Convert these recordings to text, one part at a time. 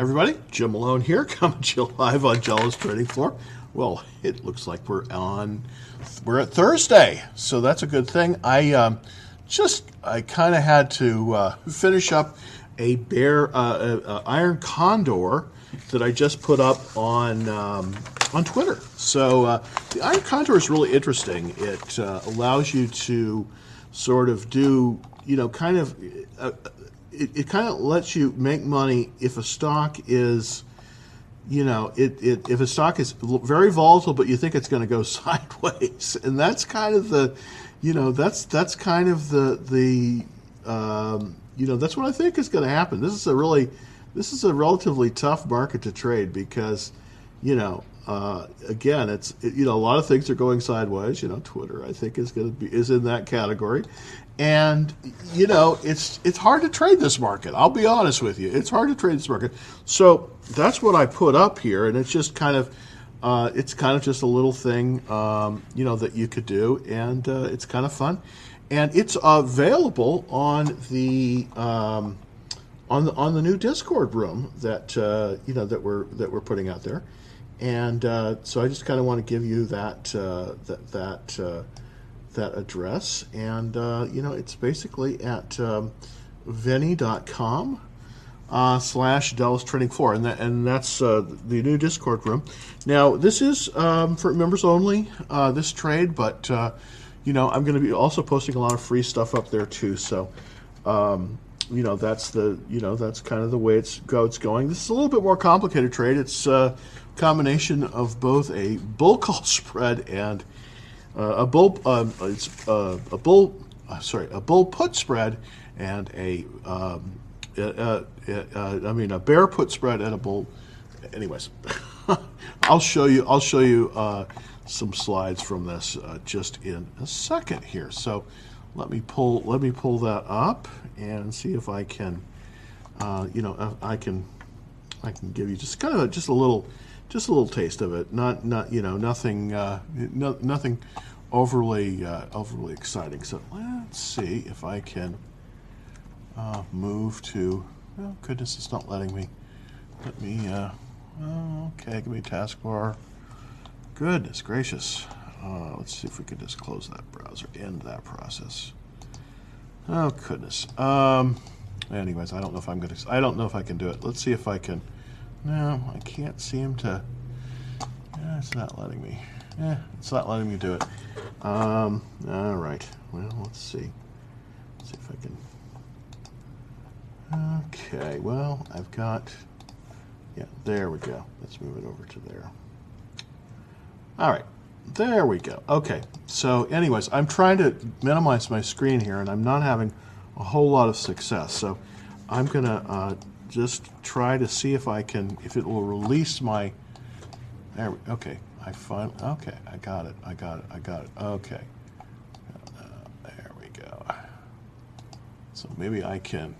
Everybody, Jim Malone here, coming to you live on Jello's Trading Floor. Well, it looks like we're on, we're at Thursday, so that's a good thing. I um, just, I kind of had to uh, finish up a bear, uh, uh, uh, iron condor that I just put up on um, on Twitter. So uh, the iron condor is really interesting. It uh, allows you to sort of do, you know, kind of it, it kind of lets you make money if a stock is you know, it, it if a stock is very volatile, but you think it's going to go sideways, and that's kind of the, you know, that's that's kind of the the, um, you know, that's what I think is going to happen. This is a really, this is a relatively tough market to trade because, you know, uh, again, it's it, you know a lot of things are going sideways. You know, Twitter I think is going to be is in that category, and you know it's it's hard to trade this market. I'll be honest with you, it's hard to trade this market. So that's what I put up here, and it's just kind of. Uh, it's kind of just a little thing, um, you know, that you could do, and uh, it's kind of fun, and it's available on the um, on the on the new Discord room that uh, you know that we're that we're putting out there. And uh, so I just kind of want to give you that uh, that that uh, that address, and uh, you know it's basically at um, Veni.com uh, slash Dallas Trading Floor, and that and that's uh, the new Discord room. Now this is um, for members only. this trade, but you know I'm going to be also posting a lot of free stuff up there too. So. Um, you know that's the you know that's kind of the way it's go it's going. This is a little bit more complicated trade. It's a combination of both a bull call spread and uh, a bull um, it's uh, a bull uh, sorry a bull put spread and a um, uh, uh, I mean a bear put spread and a bull. Anyways, I'll show you I'll show you some slides from this just in a second here. So let me pull let me pull that up and see if I can you know I can I can give you just kind of just a little just a little taste of it. Not not you know nothing uh, no, nothing overly uh, overly exciting. So let's see if I can uh, move to. Oh goodness, it's not letting me. Let me. Uh, oh, okay, give me taskbar. Goodness gracious. Uh, let's see if we can just close that browser, end that process. Oh goodness. Um, anyways, I don't know if I'm gonna. I don't know if I can do it. Let's see if I can. No, I can't seem to. Yeah, it's not letting me. Yeah, it's not letting me do it. Um, all right. Well, let's see. Let's see if I can. Okay. Well, I've got. Yeah, there we go. Let's move it over to there. All right. There we go. Okay. So, anyways, I'm trying to minimize my screen here, and I'm not having a whole lot of success. So, I'm going to uh, just try to see if I can, if it will release my, there, okay, I finally, okay, I got it, I got it, I got it, okay. Uh, there we go. So maybe I can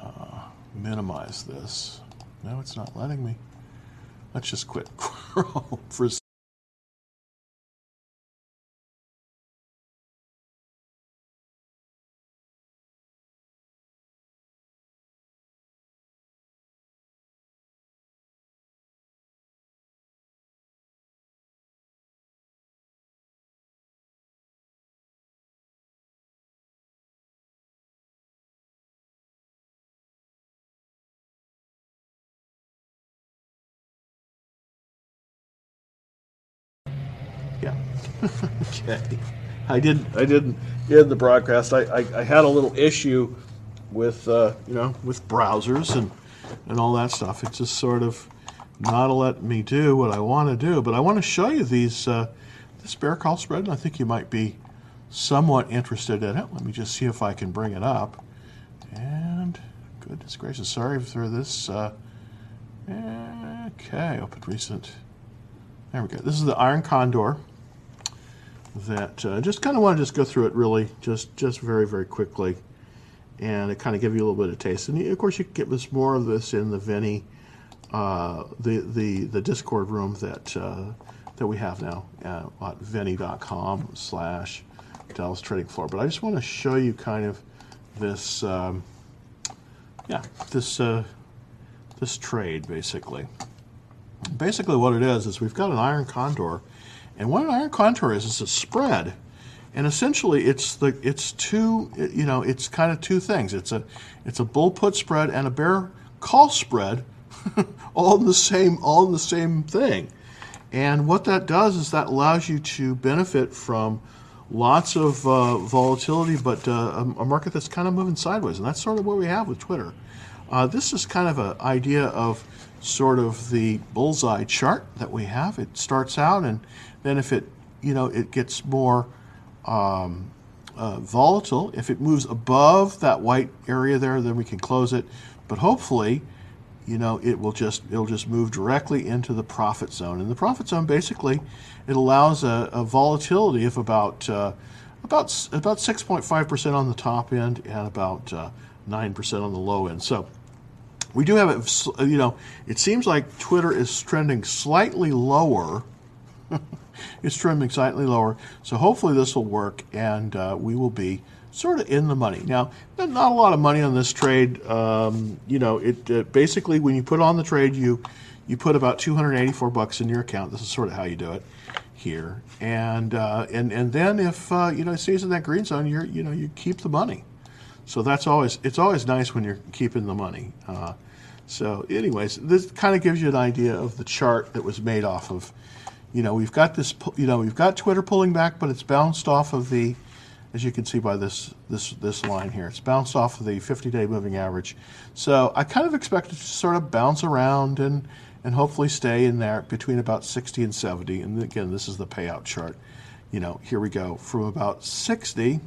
uh, minimize this. No, it's not letting me. Let's just quit Chrome for okay. I didn't. I didn't end the broadcast. I, I, I had a little issue with uh, you know with browsers and and all that stuff. It's just sort of not letting me do what I want to do. But I want to show you these uh, this bear call spread, and I think you might be somewhat interested in it. Let me just see if I can bring it up. And goodness gracious, sorry for this. Uh, okay, open recent. There we go. This is the Iron Condor that uh, just kind of want to just go through it really just just very very quickly. And it kind of give you a little bit of taste. And of course you can get this more of this in the Veni uh, the the the discord room that uh, that we have now at veni.com slash Dallas trading floor. But I just want to show you kind of this um, yeah this uh, this trade basically. Basically, what it is is we've got an iron condor, and what an iron condor is is a spread, and essentially it's the it's two you know it's kind of two things. It's a it's a bull put spread and a bear call spread, all in the same all in the same thing. And what that does is that allows you to benefit from lots of uh, volatility, but uh, a, market that's kind of moving sideways. And that's sort of what we have with Twitter. Uh, this is kind of an idea of sort of the bullseye chart that we have. It starts out, and then if it, you know, it gets more um, uh, volatile, if it moves above that white area there, then we can close it. But hopefully, you know, it will just it'll just move directly into the profit zone. And the profit zone basically it allows a, a volatility of about uh, about about 6.5 percent on the top end and about uh, nine percent on the low end. So we do have it. You know, it seems like Twitter is trending slightly lower. it's trending slightly lower. So hopefully this will work, and uh, we will be sort of in the money. Now, not a lot of money on this trade. Um, you know, it uh, basically when you put on the trade, you you put about 284 bucks in your account. This is sort of how you do it here, and uh, and and then if uh, you know it stays in that green zone, you're you know you keep the money. So that's always it's always nice when you're keeping the money. Uh, so, anyways, this kind of gives you an idea of the chart that was made off of. You know, we've got this. You know, we've got Twitter pulling back, but it's bounced off of the as you can see by this this this line here. It's bounced off of the 50-day moving average. So I kind of expect it to sort of bounce around and and hopefully stay in there between about 60 and 70. And again, this is the payout chart. You know, here we go from about 60.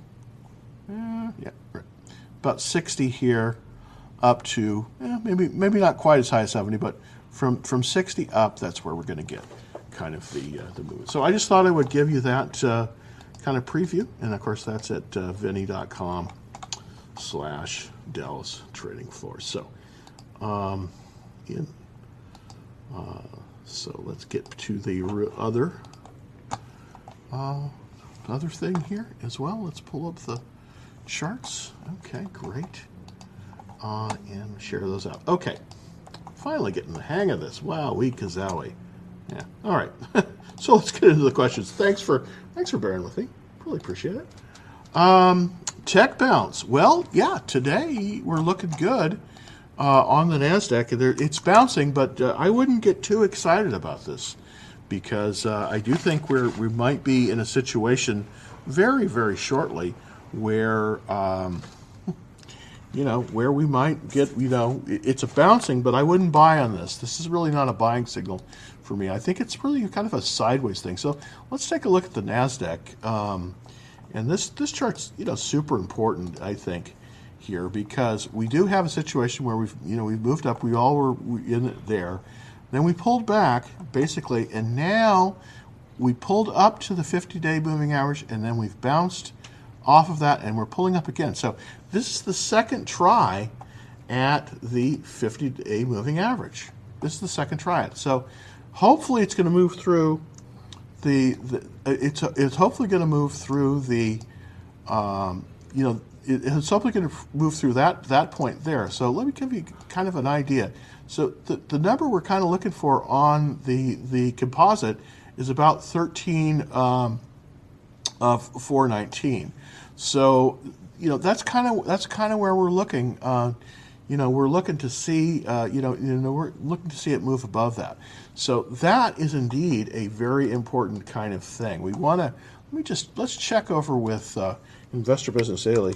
Uh, yeah, right. About 60 here up to eh, maybe maybe not quite as high as 70, but from from 60 up, that's where we're going to get kind of the uh, the movement. So I just thought I would give you that. Uh, kind of preview. And of course, that's at uh, vinny.com slash Dallas Trading Floor. So, um, in, uh, so let's get to the other uh, other thing here as well. Let's pull up the charts. Okay, great. Uh, and share those out. Okay, finally getting the hang of this. Wow, we kazowie. Yeah. All right. so let's get into the questions. Thanks for thanks for bearing with me. Really appreciate it. Um, tech bounce. Well, yeah, today we're looking good uh, on the Nasdaq. It's bouncing, but uh, I wouldn't get too excited about this because uh, I do think we're we might be in a situation very very shortly where. Um, you know, where we might get, you know, it's a bouncing, but I wouldn't buy on this. This is really not a buying signal for me. I think it's really kind of a sideways thing. So let's take a look at the Nasdaq. Um, and this this chart's you know super important, I think, here because we do have a situation where we've you know we've moved up. We all were in there. Then we pulled back basically, and now we pulled up to the 50-day moving average, and then we've bounced off of that, and we're pulling up again. So this is the second try at the 50-day moving average. This is the second try. So hopefully it's going to move through the, the it's it's hopefully going to move through the um, you know it, it's hopefully going to move through that that point there. So let me give you kind of an idea. So the, the number we're kind of looking for on the the composite is about 13 um, of 419. So you know that's kind of that's kind of where we're looking. Uh, you know we're looking to see uh, you know you know we're looking to see it move above that. So that is indeed a very important kind of thing. We want to let me just let's check over with uh, Investor Business Daily.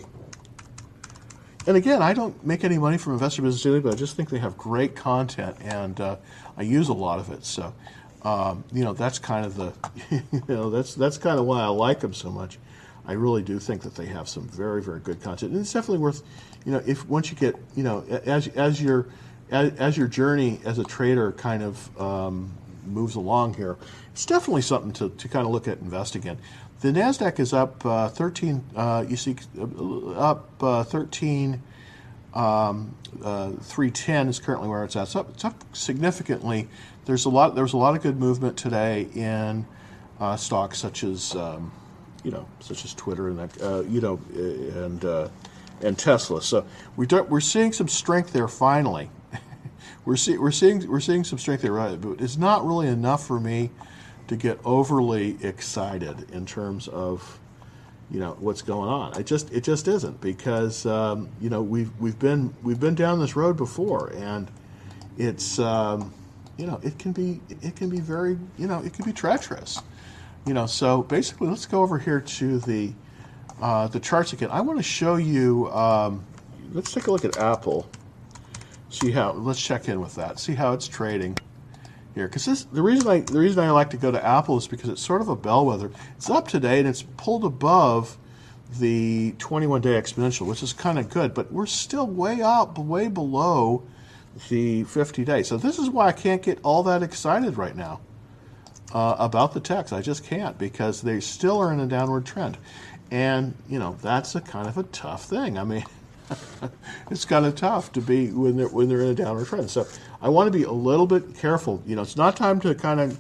And again, I don't make any money from Investor Business Daily, but I just think they have great content, and uh, I use a lot of it. So, um, you know, that's kind of the, you know, that's that's kind of why I like them so much. I really do think that they have some very very good content, and it's definitely worth, you know, if once you get, you know, as as your as, as your journey as a trader kind of um, moves along here, it's definitely something to, to kind of look at investing in. The Nasdaq is up uh, 13. Uh, you see, uh, up uh, 13. Um, uh, 310 is currently where it's at. It's up, it's up significantly. There's a lot. There's a lot of good movement today in uh, stocks such as, um, you know, such as Twitter and you know, and and Tesla. So we we're seeing some strength there finally. We're see, we're seeing we're seeing some strength there, right? But it's not really enough for me to get overly excited in terms of you know what's going on. It just it just isn't because um, you know we've we've been we've been down this road before, and it's um, you know it can be it can be very you know it can be treacherous. You know, so basically, let's go over here to the uh, the charts again. I want to show you. Um, let's take a look at Apple. See how. Let's check in with that. See how it's trading here. Because the reason I the reason I like to go to Apple is because it's sort of a bellwether. It's up today and it's pulled above the 21 day exponential, which is kind of good. But we're still way up, way below the 50 day. So this is why I can't get all that excited right now uh, about the techs. I just can't because they still are in a downward trend. And, you know, that's a kind of a tough thing. I mean, it's kind of tough to be when they're, when they're in a downward trend. So I want to be a little bit careful. You know, it's not time to kind of,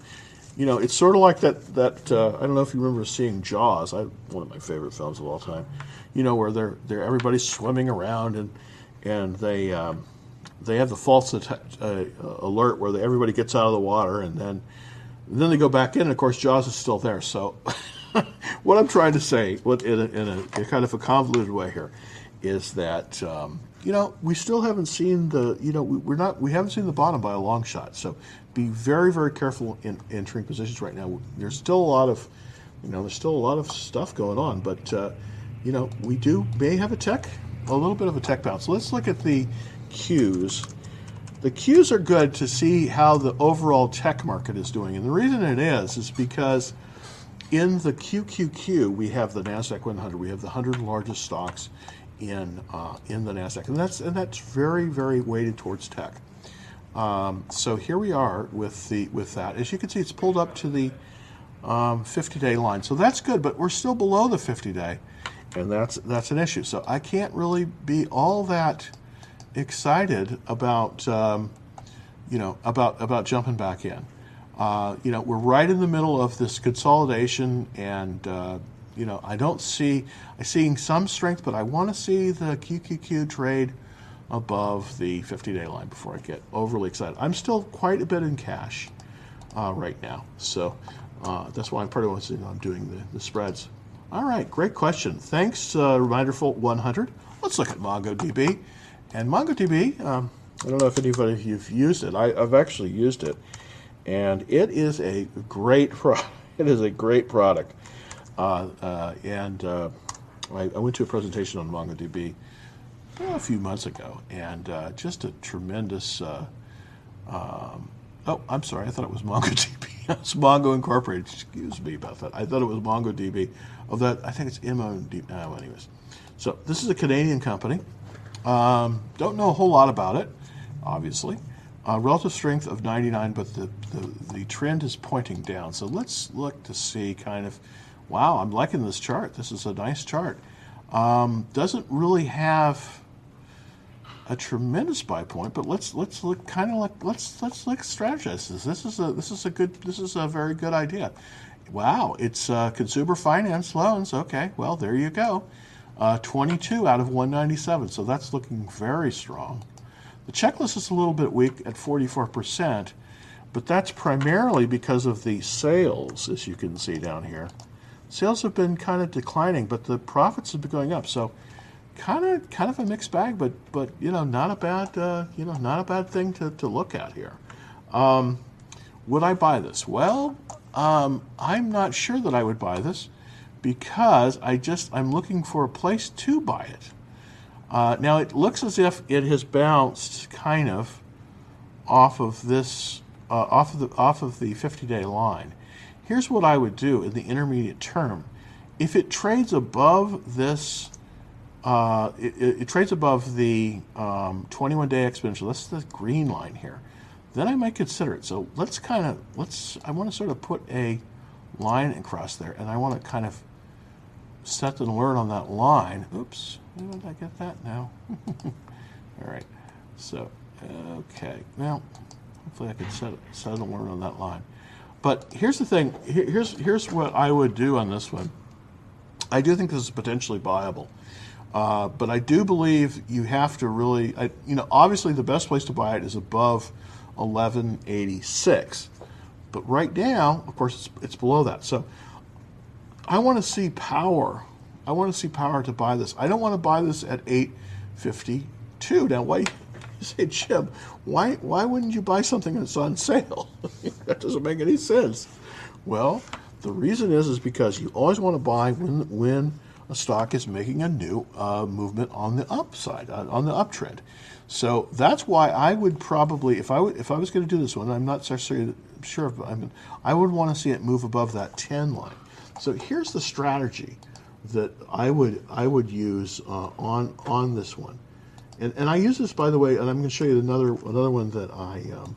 you know, it's sort of like that, that uh, I don't know if you remember seeing Jaws, I, one of my favorite films of all time, you know, where they're, they're everybody's swimming around and, and they, um, they have the false uh, alert where they, everybody gets out of the water and then and then they go back in, and of course, Jaws is still there. So, what I'm trying to say, what in, a, in a, a, kind of a convoluted way here, is that um, you know we still haven't seen the you know we, are not we haven't seen the bottom by a long shot. So, be very very careful in entering positions right now. There's still a lot of you know there's still a lot of stuff going on, but uh, you know we do may have a tech a little bit of a tech bounce. let's look at the Qs the Qs are good to see how the overall tech market is doing. And the reason it is, is because in the QQQ, we have the NASDAQ 100. We have the 100 largest stocks in, uh, in the NASDAQ. And that's, and that's very, very weighted towards tech. Um, so here we are with, the, with that. As you can see, it's pulled up to the 50-day um, line. So that's good, but we're still below the 50-day. And that's, that's an issue. So I can't really be all that excited about um, you know about about jumping back in. Uh, you know, we're right in the middle of this consolidation, and uh, you know, I don't see I'm seeing some strength, but I want to see the QQQ trade above the 50-day line before I get overly excited. I'm still quite a bit in cash uh, right now, so uh, that's why I'm part of I'm doing the, the spreads. All right, great question. Thanks, uh, Reminderful 100. Let's look at MongoDB. And MongoDB, um, I don't know if anybody of you've used it. I, have actually used it, and it is a great pro- It is a great product. Uh, uh, and uh, I, I, went to a presentation on MongoDB a few months ago, and just a tremendous. Um, oh, I'm sorry. I thought it was MongoDB. it's Mongo Incorporated. Excuse me about that. I thought it was MongoDB. Of that, I think it's MongoDB. Oh, anyways, so this is a Canadian company. Um, don't know a whole lot about it, obviously. Uh, relative strength of 99, but the, the, the, trend is pointing down. So let's look to see kind of, wow, I'm liking this chart. This is a nice chart. Um, doesn't really have a tremendous buy point, but let's let's look kind of like let's let's look strategize this. This is a this is a good this is a very good idea. Wow, it's uh, consumer finance loans. Okay, well there you go. Uh, 22 out of 197, so that's looking very strong. The checklist is a little bit weak at 44%, but that's primarily because of the sales, as you can see down here. Sales have been kind of declining, but the profits have been going up. So, kind of, kind of a mixed bag, but but you know, not a bad, uh, you know, not a bad thing to, to look at here. Um, would I buy this? Well, um, I'm not sure that I would buy this because I just I'm looking for a place to buy it. Uh, now it looks as if it has bounced kind of off of this uh, off of the off of the 50-day line. Here's what I would do in the intermediate term. If it trades above this, uh, it, it, trades above the 21-day um, exponential. That's the green line here. Then I might consider it. So let's kind of let's. I want to sort of put a line across there, and I want to kind of set an alert on that line. Oops, where did I get that now? All right, so, okay, now, hopefully I can set, set an alert on that line. But here's the thing, here's, here's what I would do on this one. I do think this is potentially viable. Uh, but I do believe you have to really, I, you know, obviously the best place to buy it is above 1186. But right now, of course, it's, it's below that. So I want to see power. I want to see power to buy this. I don't want to buy this at 852. Now, why say, Jim, why, why wouldn't you buy something that's on sale? that doesn't make any sense. Well, the reason is is because you always want to buy when when a stock is making a new uh, movement on the upside, on the uptrend. So that's why I would probably, if I if I was going to do this one, I'm not necessarily sure, but I mean, I would want to see it move above that 10 line. So here's the strategy that I would I would use uh, on on this one, and and I use this by the way, and I'm going to show you another another one that I. Um,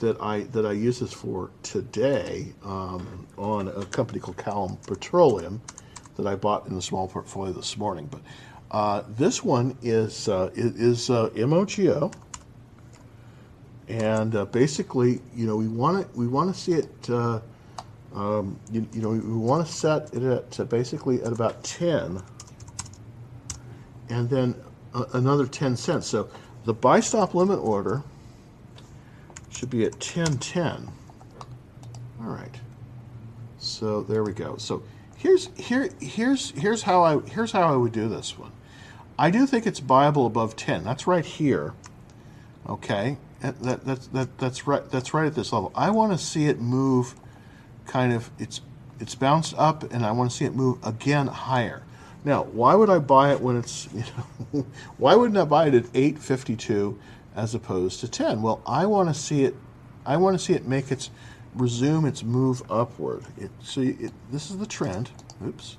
that I that I use this for today um, on a company called Callon Petroleum that I bought in the small portfolio this morning. But uh, this one is uh, is uh, MOGO, and uh, basically, you know, we want to we want to see it. Uh, um, you, you, know, we want to set it at uh, basically at about ten, and then another ten cents. So the buy stop limit order should be at 1010. All right. So there we go. So here's here here's here's how I here's how I would do this one. I do think it's buyable above 10. That's right here. Okay. That, that, that, that's right that's right at this level. I want to see it move kind of it's it's bounced up and I want to see it move again higher. Now, why would I buy it when it's you know why wouldn't I buy it at 852 as opposed to 10. Well, I want to see it. I want to see it make its resume its move upward. It, so it, this is the trend. Oops.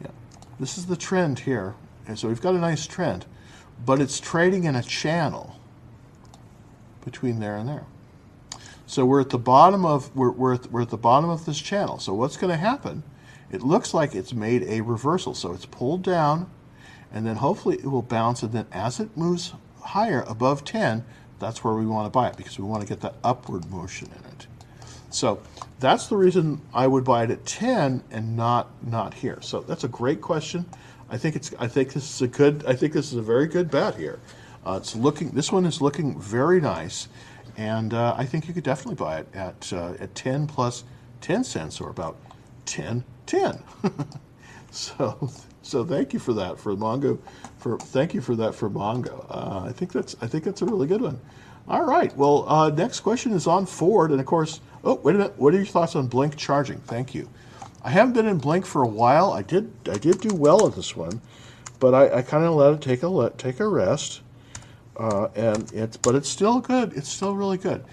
Yeah, this is the trend here. And so we've got a nice trend, but it's trading in a channel between there and there. So we're at the bottom of we're, we're, at, we're at the bottom of this channel. So what's going to happen? It looks like it's made a reversal. So it's pulled down, and then hopefully it will bounce. And then as it moves higher, above 10, that's where we want to buy it because we want to get that upward motion in it. So that's the reason I would buy it at 10 and not not here. So that's a great question. I think it's I think this is a good I think this is a very good bet here. Uh, it's looking this one is looking very nice, and uh, I think you could definitely buy it at uh, at 10 plus 10 cents or about 10 10. so so thank you for that for Mongo. For thank you for that for Mongo. Uh, I think that's I think that's a really good one. All right. Well, uh, next question is on Ford, and of course. Oh, wait a minute. What are your thoughts on Blink charging? Thank you. I haven't been in Blink for a while. I did I did do well at this one, but I, I kind of let it take a let, take a rest. Uh, and it's but it's still good. It's still really good.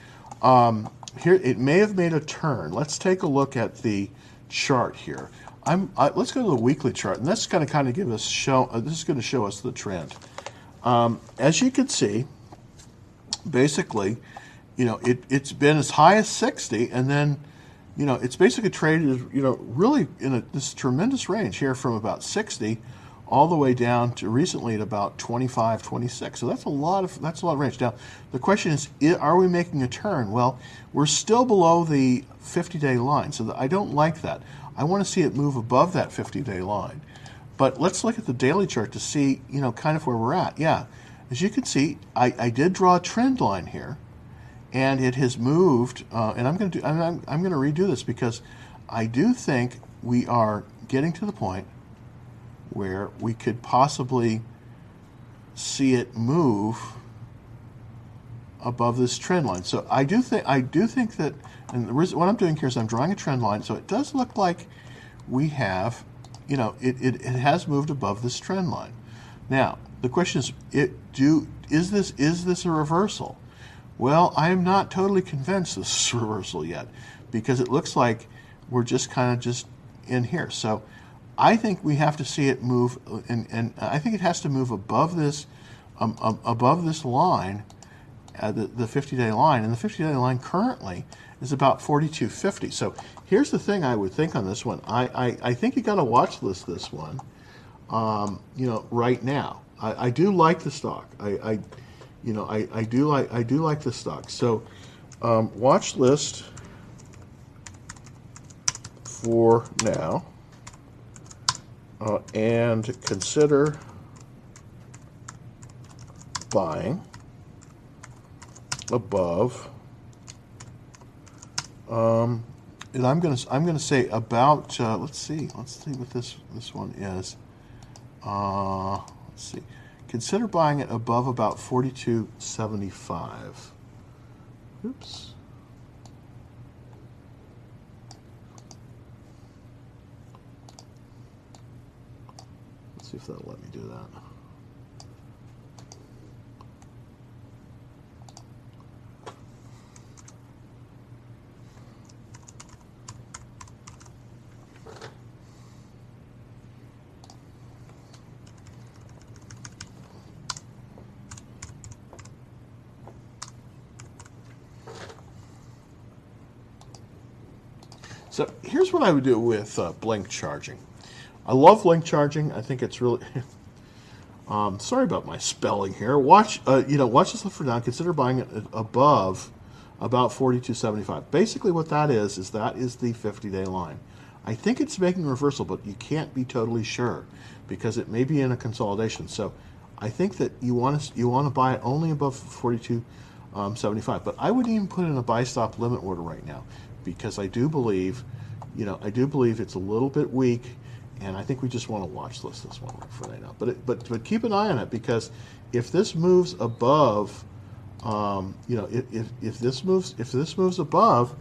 Um, here it may have made a turn. Let's take a look at the chart here. I'm, I, let's go to the weekly chart, and that's going to kind of give us show. Uh, this is going to show us the trend. Um, as you can see, basically, you know, it, it's been as high as 60, and then, you know, it's basically traded, you know, really in a, this tremendous range here from about 60 all the way down to recently at about 25, 26. So that's a lot of that's a lot of range. Now, the question is, are we making a turn? Well, we're still below the 50-day line, so I don't like that. I want to see it move above that 50-day line. But let's look at the daily chart to see, you know, kind of where we're at. Yeah, as you can see, I, I did draw a trend line here, and it has moved. Uh, and I'm going to do, I'm, I'm going to redo this because I do think we are getting to the point where we could possibly see it move above this trend line. So I do think I do think that, and the reason, what I'm doing here is I'm drawing a trend line. So it does look like we have, you know, it, it, it has moved above this trend line. Now the question is, it do is this is this a reversal? Well, I am not totally convinced this is a reversal yet, because it looks like we're just kind of just in here. So I think we have to see it move, and, and I think it has to move above this, um, um, above this line uh, the, the 50-day line, and the 50-day line currently is about 42.50. So here's the thing I would think on this one. I, I, I think you got to watch list this one, um, you know, right now. I, I do like the stock. I, I you know, I, I do like I do like the stock. So um, watch list for now. Uh, and consider buying above. Um, and I'm gonna I'm gonna say about. Uh, let's see. Let's see what this this one is. Uh, let's see. Consider buying it above about 42.75. Oops. Let's see if that'll let me do that. So here's what I would do with uh, blink charging. I love link charging. I think it's really. um, sorry about my spelling here. Watch, uh, you know, watch this for now. Consider buying it above about 42.75. Basically, what that is is that is the 50-day line. I think it's making reversal, but you can't be totally sure because it may be in a consolidation. So I think that you want to you want to buy it only above 42.75. Um, but I wouldn't even put in a buy stop limit order right now because I do believe, you know, I do believe it's a little bit weak, and I think we just want to watch list this one for right now. But it, but but keep an eye on it because if this moves above, um, you know, if, if, if this moves if this moves above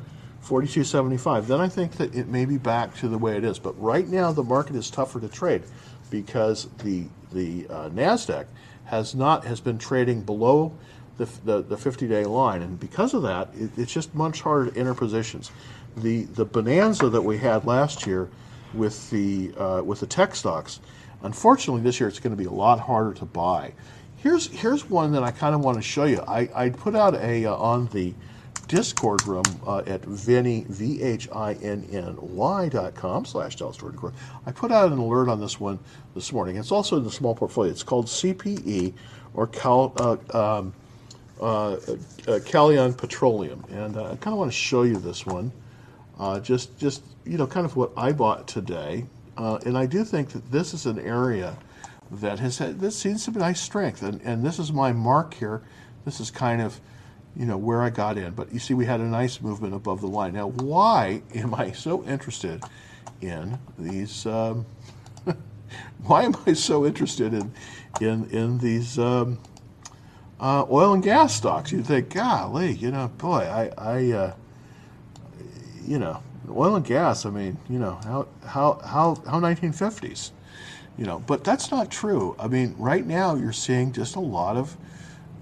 42.75, then I think that it may be back to the way it is. But right now the market is tougher to trade because the the uh, Nasdaq has not has been trading below the, the, the 50-day line. And because of that, it, it's just much harder to enter positions. The, the bonanza that we had last year with the, uh, with the tech stocks, unfortunately this year it's going to be a lot harder to buy. Here's, here's one that I kind of want to show you. I, I put out a, uh, on the Discord room uh, at Vinny, V-H-I-N-N-Y dot com slash Dallas I put out an alert on this one this morning. It's also in the small portfolio. It's called CPE or Cal, uh, um, uh, uh, Petroleum, and uh, I kind of want to show you this one. Uh, just, just you know, kind of what I bought today, uh, and I do think that this is an area that has had this seems to be nice strength, and and this is my mark here. This is kind of, you know, where I got in. But you see, we had a nice movement above the line. Now, why am I so interested in these? Um, why am I so interested in in in these? Um, uh, oil and gas stocks. You'd think, golly, you know, boy, I, I uh, you know, oil and gas. I mean, you know, how how how how 1950s, you know, but that's not true. I mean, right now you're seeing just a lot of,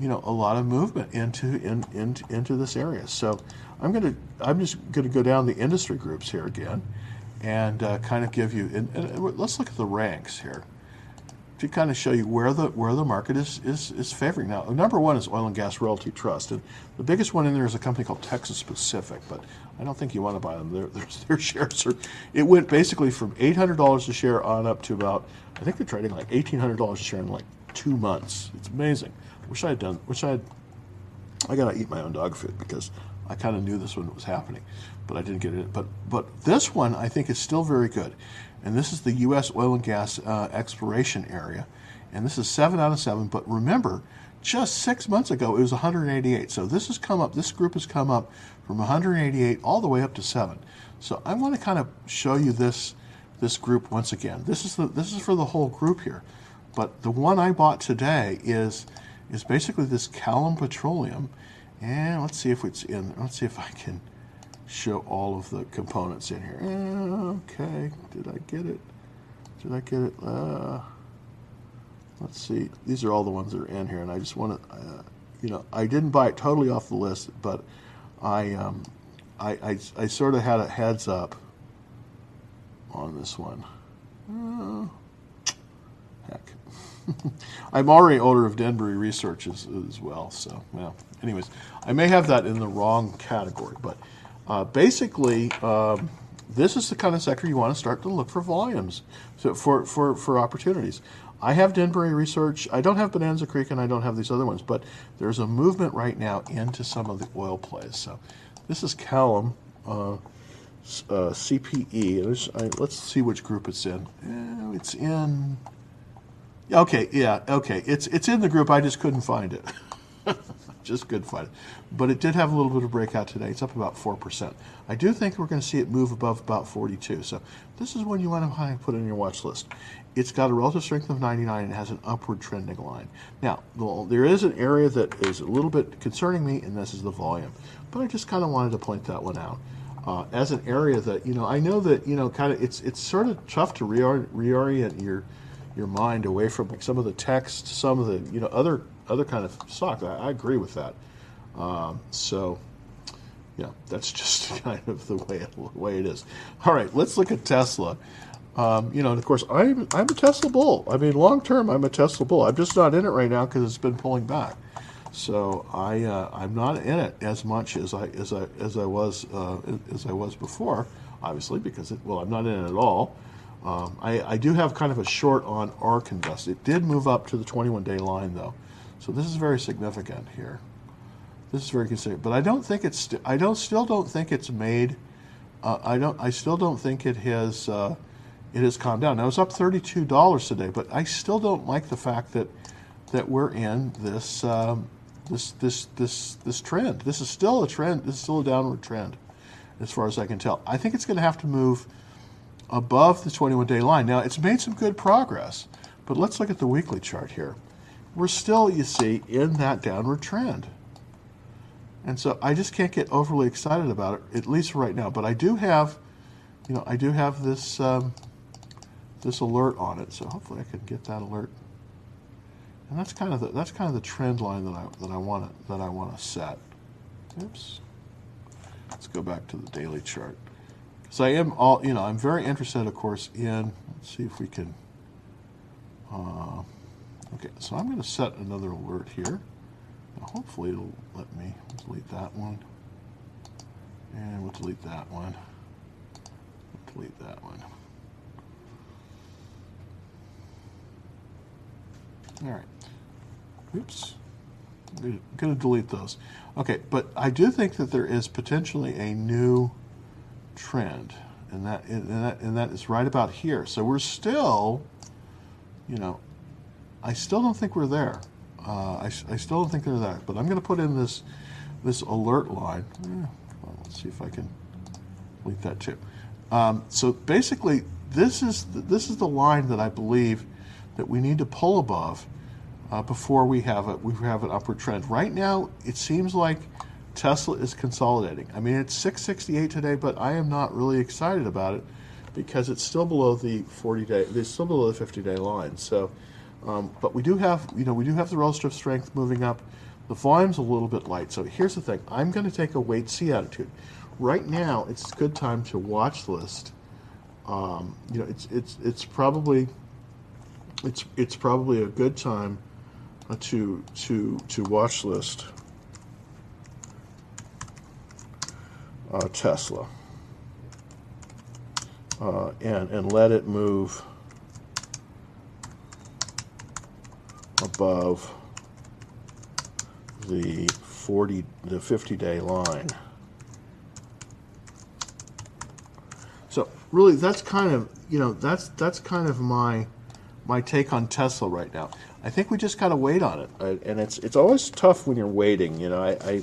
you know, a lot of movement into in, in into this area. So I'm gonna I'm just gonna go down the industry groups here again, and uh, kind of give you. And, and let's look at the ranks here to kind of show you where the where the market is, is is favoring. Now, number one is Oil and Gas Royalty Trust, and the biggest one in there is a company called Texas Pacific. But I don't think you want to buy them. Their, their, their shares are. It went basically from eight hundred dollars a share on up to about. I think they're trading like eighteen hundred dollars a share in like two months. It's amazing. Wish I had done. Wish I had. I gotta eat my own dog food because I kind of knew this one was happening, but I didn't get it. But but this one I think is still very good and this is the U.S. oil and gas uh, exploration area. And this is seven out of seven. But remember, just six months ago, it was 188. So this has come up, this group has come up from 188 all the way up to seven. So I want to kind of show you this, this group once again. This is, the, this is for the whole group here. But the one I bought today is, is basically this Callon Petroleum. And let's see if it's in, let's see if I can show all of the components in here. Okay, did I get it? Did I get it? Uh, let's see. These are all the ones that are in here, and I just want to, uh, you know, I didn't buy it totally off the list, but I, um, I, I, I sort of had a heads up on this one. Uh, heck. I'm already owner of Denbury Research as, as well, so, well, anyways, I may have that in the wrong category, but uh, basically, um, this is the kind of sector you want to start to look for volumes so for, for, for opportunities. I have Denbury Research. I don't have Bonanza Creek and I don't have these other ones, but there's a movement right now into some of the oil plays. So this is Callon Uh, uh, CPE. I- Let's see which group it's in. Eh, It's in. Okay, yeah, okay. It's it's in the group. I just couldn't find it. just find it. But it did have a little bit of breakout today. It's up about four percent. I do think we're going to see it move above about 42. So this is one you want to put in your watch list. It's got a relative strength of 99 and has an upward trending line. Now, there is an area that is a little bit concerning me, and this is the volume. But I just kind of wanted to point that one out uh, as an area that you know I know that you know kind of it's it's sort of tough to reor- reorient your your mind away from some of the text, some of the you know other other kind of stock. I, I agree with that. Um, so yeah, that's just kind of the way it, way it is. All right, let's look at Tesla. Um, you know, and of course, I'm I'm a Tesla bull. I mean, long term, I'm a Tesla bull. I'm just not in it right now because it's been pulling back. So I uh, I'm not in it as much as I as I as I was uh, as I was before. Obviously, because it, well, I'm not in it at all. Um, I, I do have kind of a short on ARK Invest. It did move up to the 21 day line though, so this is very significant here. This is very considerate, but I don't think it's. I don't still don't think it's made. Uh, I don't. I still don't think it has. Uh, it has calmed down. Now it's up thirty-two dollars today, but I still don't like the fact that that we're in this um, this this this this trend. This is still a trend. This is still a downward trend, as far as I can tell. I think it's going to have to move above the 21-day line. Now it's made some good progress, but let's look at the weekly chart here. We're still, you see, in that downward trend. And so I just can't get overly excited about it, at least right now. But I do have, you know, I do have this um, this alert on it, so hopefully I can get that alert. And that's kind of the that's kind of the trend line that I that I want to that I want to set. Oops. Let's go back to the daily chart. So I am all you know. I'm very interested, of course, in. Let's see if we can. Uh, okay, so I'm going to set another alert here. Now hopefully it'll let me delete that one. And we'll delete that one. We'll delete that one. All right. Oops. I'm going to delete those. Okay, but I do think that there is potentially a new trend, and that and that and that is right about here. So we're still, you know, I still don't think we're there. Uh, I, I still don't think they're there. But I'm going to put in this this alert line. Eh, let's see if I can delete that too. Um, so basically, this is the, this is the line that I believe that we need to pull above uh, before we have a we have an upward trend. Right now, it seems like Tesla is consolidating. I mean, it's 668 today, but I am not really excited about it because it's still below the 40 day. It's still below the 50 day line. So, um, but we do have you know we do have the relative strength moving up. The volume's a little bit light. So here's the thing: I'm going to take a wait see attitude. Right now, it's a good time to watch list. Um, you know, it's it's it's probably it's it's probably a good time uh, to to to watch list uh, Tesla uh, and and let it move above the 40 the 50 day line. So really that's kind of you know that's that's kind of my my take on Tesla right now. I think we just gotta wait on it, I, and it's it's always tough when you're waiting. You know, I, I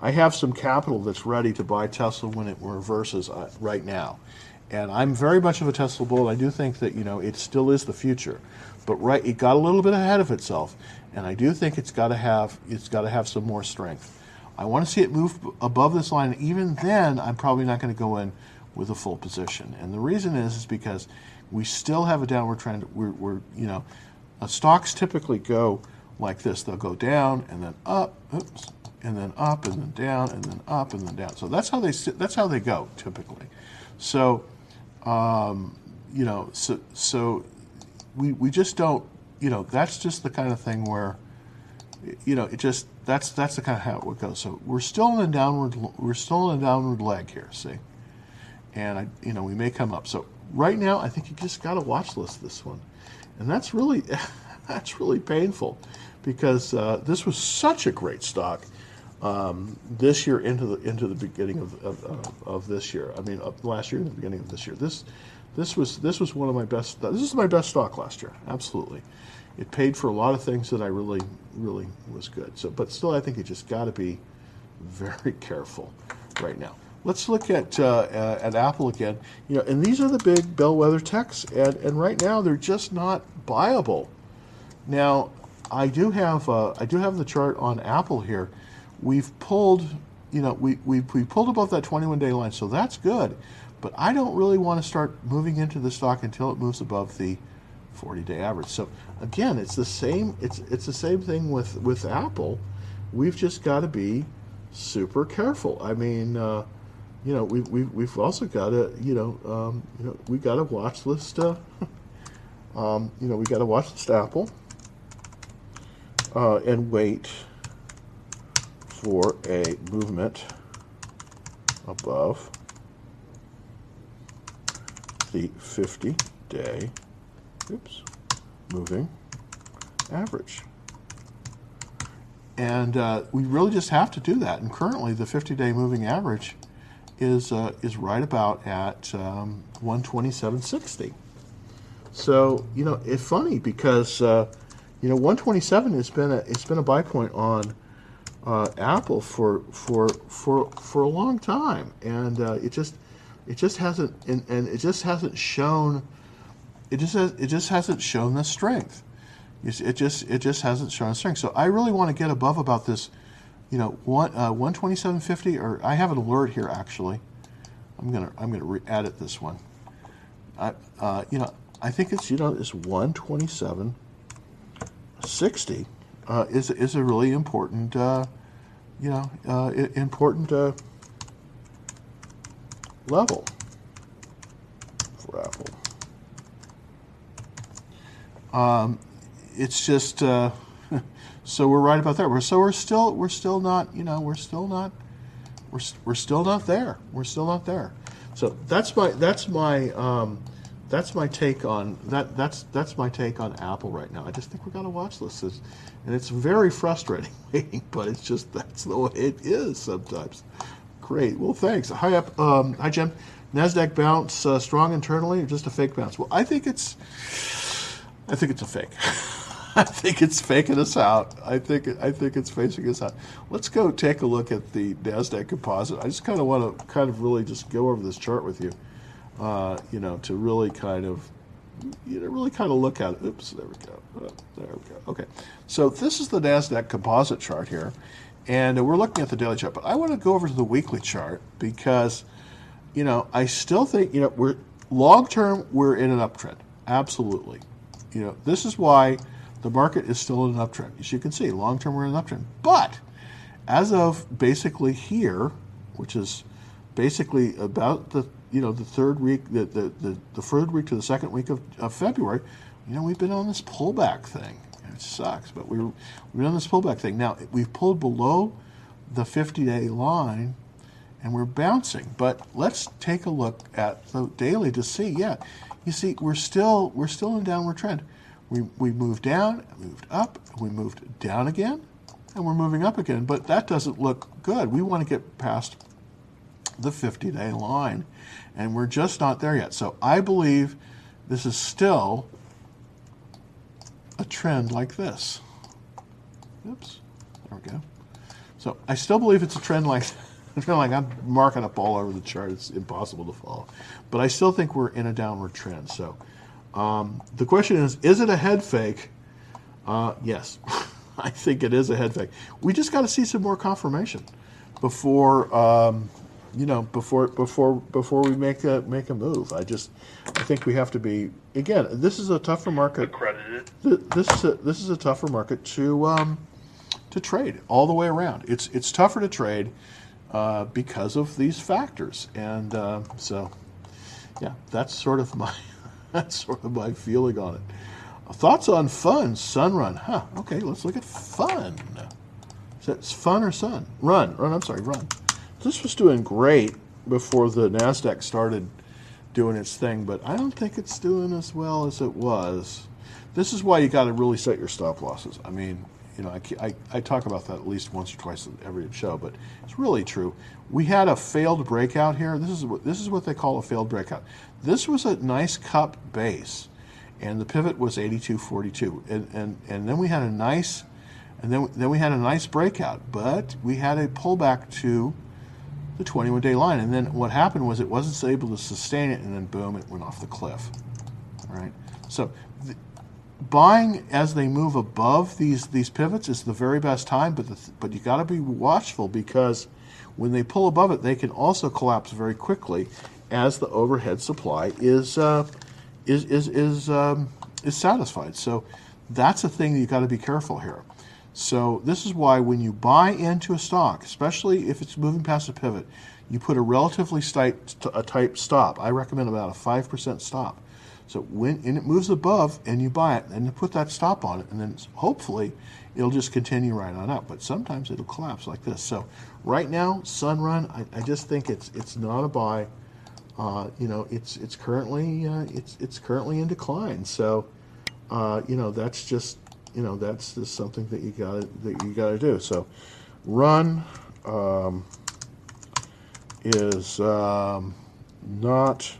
I have some capital that's ready to buy Tesla when it reverses uh, right now, and I'm very much of a Tesla bull. I do think that you know it still is the future, but right it got a little bit ahead of itself, and I do think it's got to have it's got to have some more strength. I want to see it move above this line. Even then, I'm probably not going to go in with a full position, and the reason is is because we still have a downward trend. We're, we're you know, uh, stocks typically go like this. They'll go down and then up, oops, and then up and then down and then up and then down. So that's how they sit, that's how they go typically. So, um, you know, so so we we just don't, you know, that's just the kind of thing where, you know, it just that's that's the kind of how it goes. So we're still in a downward we're still in a downward leg here. See, and I you know we may come up. So right now, I think you just got to watch list this one, and that's really that's really painful because uh, this was such a great stock. um, this year into the into the beginning of, of, of, of this year. I mean, last year the beginning of this year. This this was this was one of my best. This is my best stock last year. Absolutely, it paid for a lot of things that I really really was good. So, but still, I think you just got to be very careful right now. Let's look at uh, at Apple again. You know, and these are the big bellwether techs, and and right now they're just not buyable. Now, I do have uh, I do have the chart on Apple here. We've pulled, you know, we we we pulled above that 21 day line, so that's good. But I don't really want to start moving into the stock until it moves above the 40 day average. So again, it's the same. It's it's the same thing with with Apple. We've just got to be super careful. I mean, uh, you know, we, we, we've also got to, you know, um, you know, we got to watch list, uh, um, you know, we got to watch list Apple uh, and wait for a movement above the 50 day, oops, moving average. And uh, we really just have to do that. And currently, the 50 day moving average is, uh, is right about at um, 127.60. So, you know, it's funny because, uh, you know, 127 has been a, it's been a buy point on uh, Apple for, for, for, for a long time. And uh, it just, it just hasn't, and, and it just hasn't shown, it just, has, it just hasn't shown the strength. It just it just hasn't shown strength. So I really want to get above about this, you know, one uh, one twenty seven fifty. Or I have an alert here actually. I'm gonna I'm gonna re- edit this one. I uh, you know I think it's you know it's one twenty seven sixty uh, is is a really important uh, you know uh, important uh, level for. Um, it's just uh, so we're right about that. We're so we're still we're still not you know we're still not we're we're still not there. We're still not there. So that's my that's my um, that's my take on that. That's that's my take on Apple right now. I just think we're gonna watch this, and it's very frustrating but it's just that's the way it is sometimes. Great. Well, thanks. Hi up. Um, hi Jim. Nasdaq bounce uh, strong internally or just a fake bounce? Well, I think it's I think it's a fake. I think it's faking us out. I think I think it's facing us out. Let's go take a look at the Nasdaq Composite. I just kind of want to kind of really just go over this chart with you, uh, you know, to really kind of, you know, really kind of look at it. Oops, there we go. Oh, there we go. Okay, so this is the Nasdaq Composite chart here, and we're looking at the daily chart. But I want to go over to the weekly chart because, you know, I still think you know we're long term we're in an uptrend. Absolutely, you know, this is why the market is still in an uptrend. As you can see, long term we're in an uptrend. But as of basically here, which is basically about the you know the third week, the the, the, the third week to the second week of, of February, you know we've been on this pullback thing. It sucks, but we we've been on this pullback thing. Now we've pulled below the 50-day line, and we're bouncing. But let's take a look at the daily to see. Yeah, you see, we're still we're still in a downward trend. We, we moved down, moved up, we moved down again, and we're moving up again. But that doesn't look good. We want to get past the 50 day line, and we're just not there yet. So I believe this is still a trend like this. Oops, there we go. So I still believe it's a trend like I feel like I'm marking up all over the chart. It's impossible to follow. But I still think we're in a downward trend. So um, the question is, is it a head fake? Uh, yes, I think it is a head fake. We just got to see some more confirmation before, um, you know, before before before we make a make a move. I just, I think we have to be again. This is a tougher market. Accredited. This is a, this is a tougher market to um, to trade all the way around. It's it's tougher to trade uh, because of these factors, and uh, so yeah, that's sort of my That's sort of my feeling on it. Thoughts on fun, Sunrun. Huh, okay, let's look at fun. Is that fun or sun? Run, run, I'm sorry, run. This was doing great before the NASDAQ started doing its thing, but I don't think it's doing as well as it was. This is why you got to really set your stop losses. I mean, you know, I, I, I talk about that at least once or twice every show, but it's really true. We had a failed breakout here. This is what this is what they call a failed breakout. This was a nice cup base, and the pivot was 82.42, and and and then we had a nice, and then then we had a nice breakout, but we had a pullback to the 21 day line. And then what happened was it wasn't able to sustain it, and then boom, it went off the cliff. Right? So the, buying as they move above these these pivots is the very best time, but but you got to be watchful because when they pull above it, they can also collapse very quickly as the overhead supply is uh, is is is um, is satisfied. So that's a thing that you got to be careful here. So this is why when you buy into a stock, especially if it's moving past a pivot, you put a relatively tight, a type stop. I recommend about a 5% stop. So when and it moves above and you buy it, and you put that stop on it, and then hopefully it'll just continue right on up. But sometimes it'll collapse like this. So right now, Sunrun, I, I just think it's it's not a buy. Uh, you know, it's it's currently uh, it's it's currently in decline. So uh, you know that's just you know that's just something that you got that you got to do. So, run um, is um, not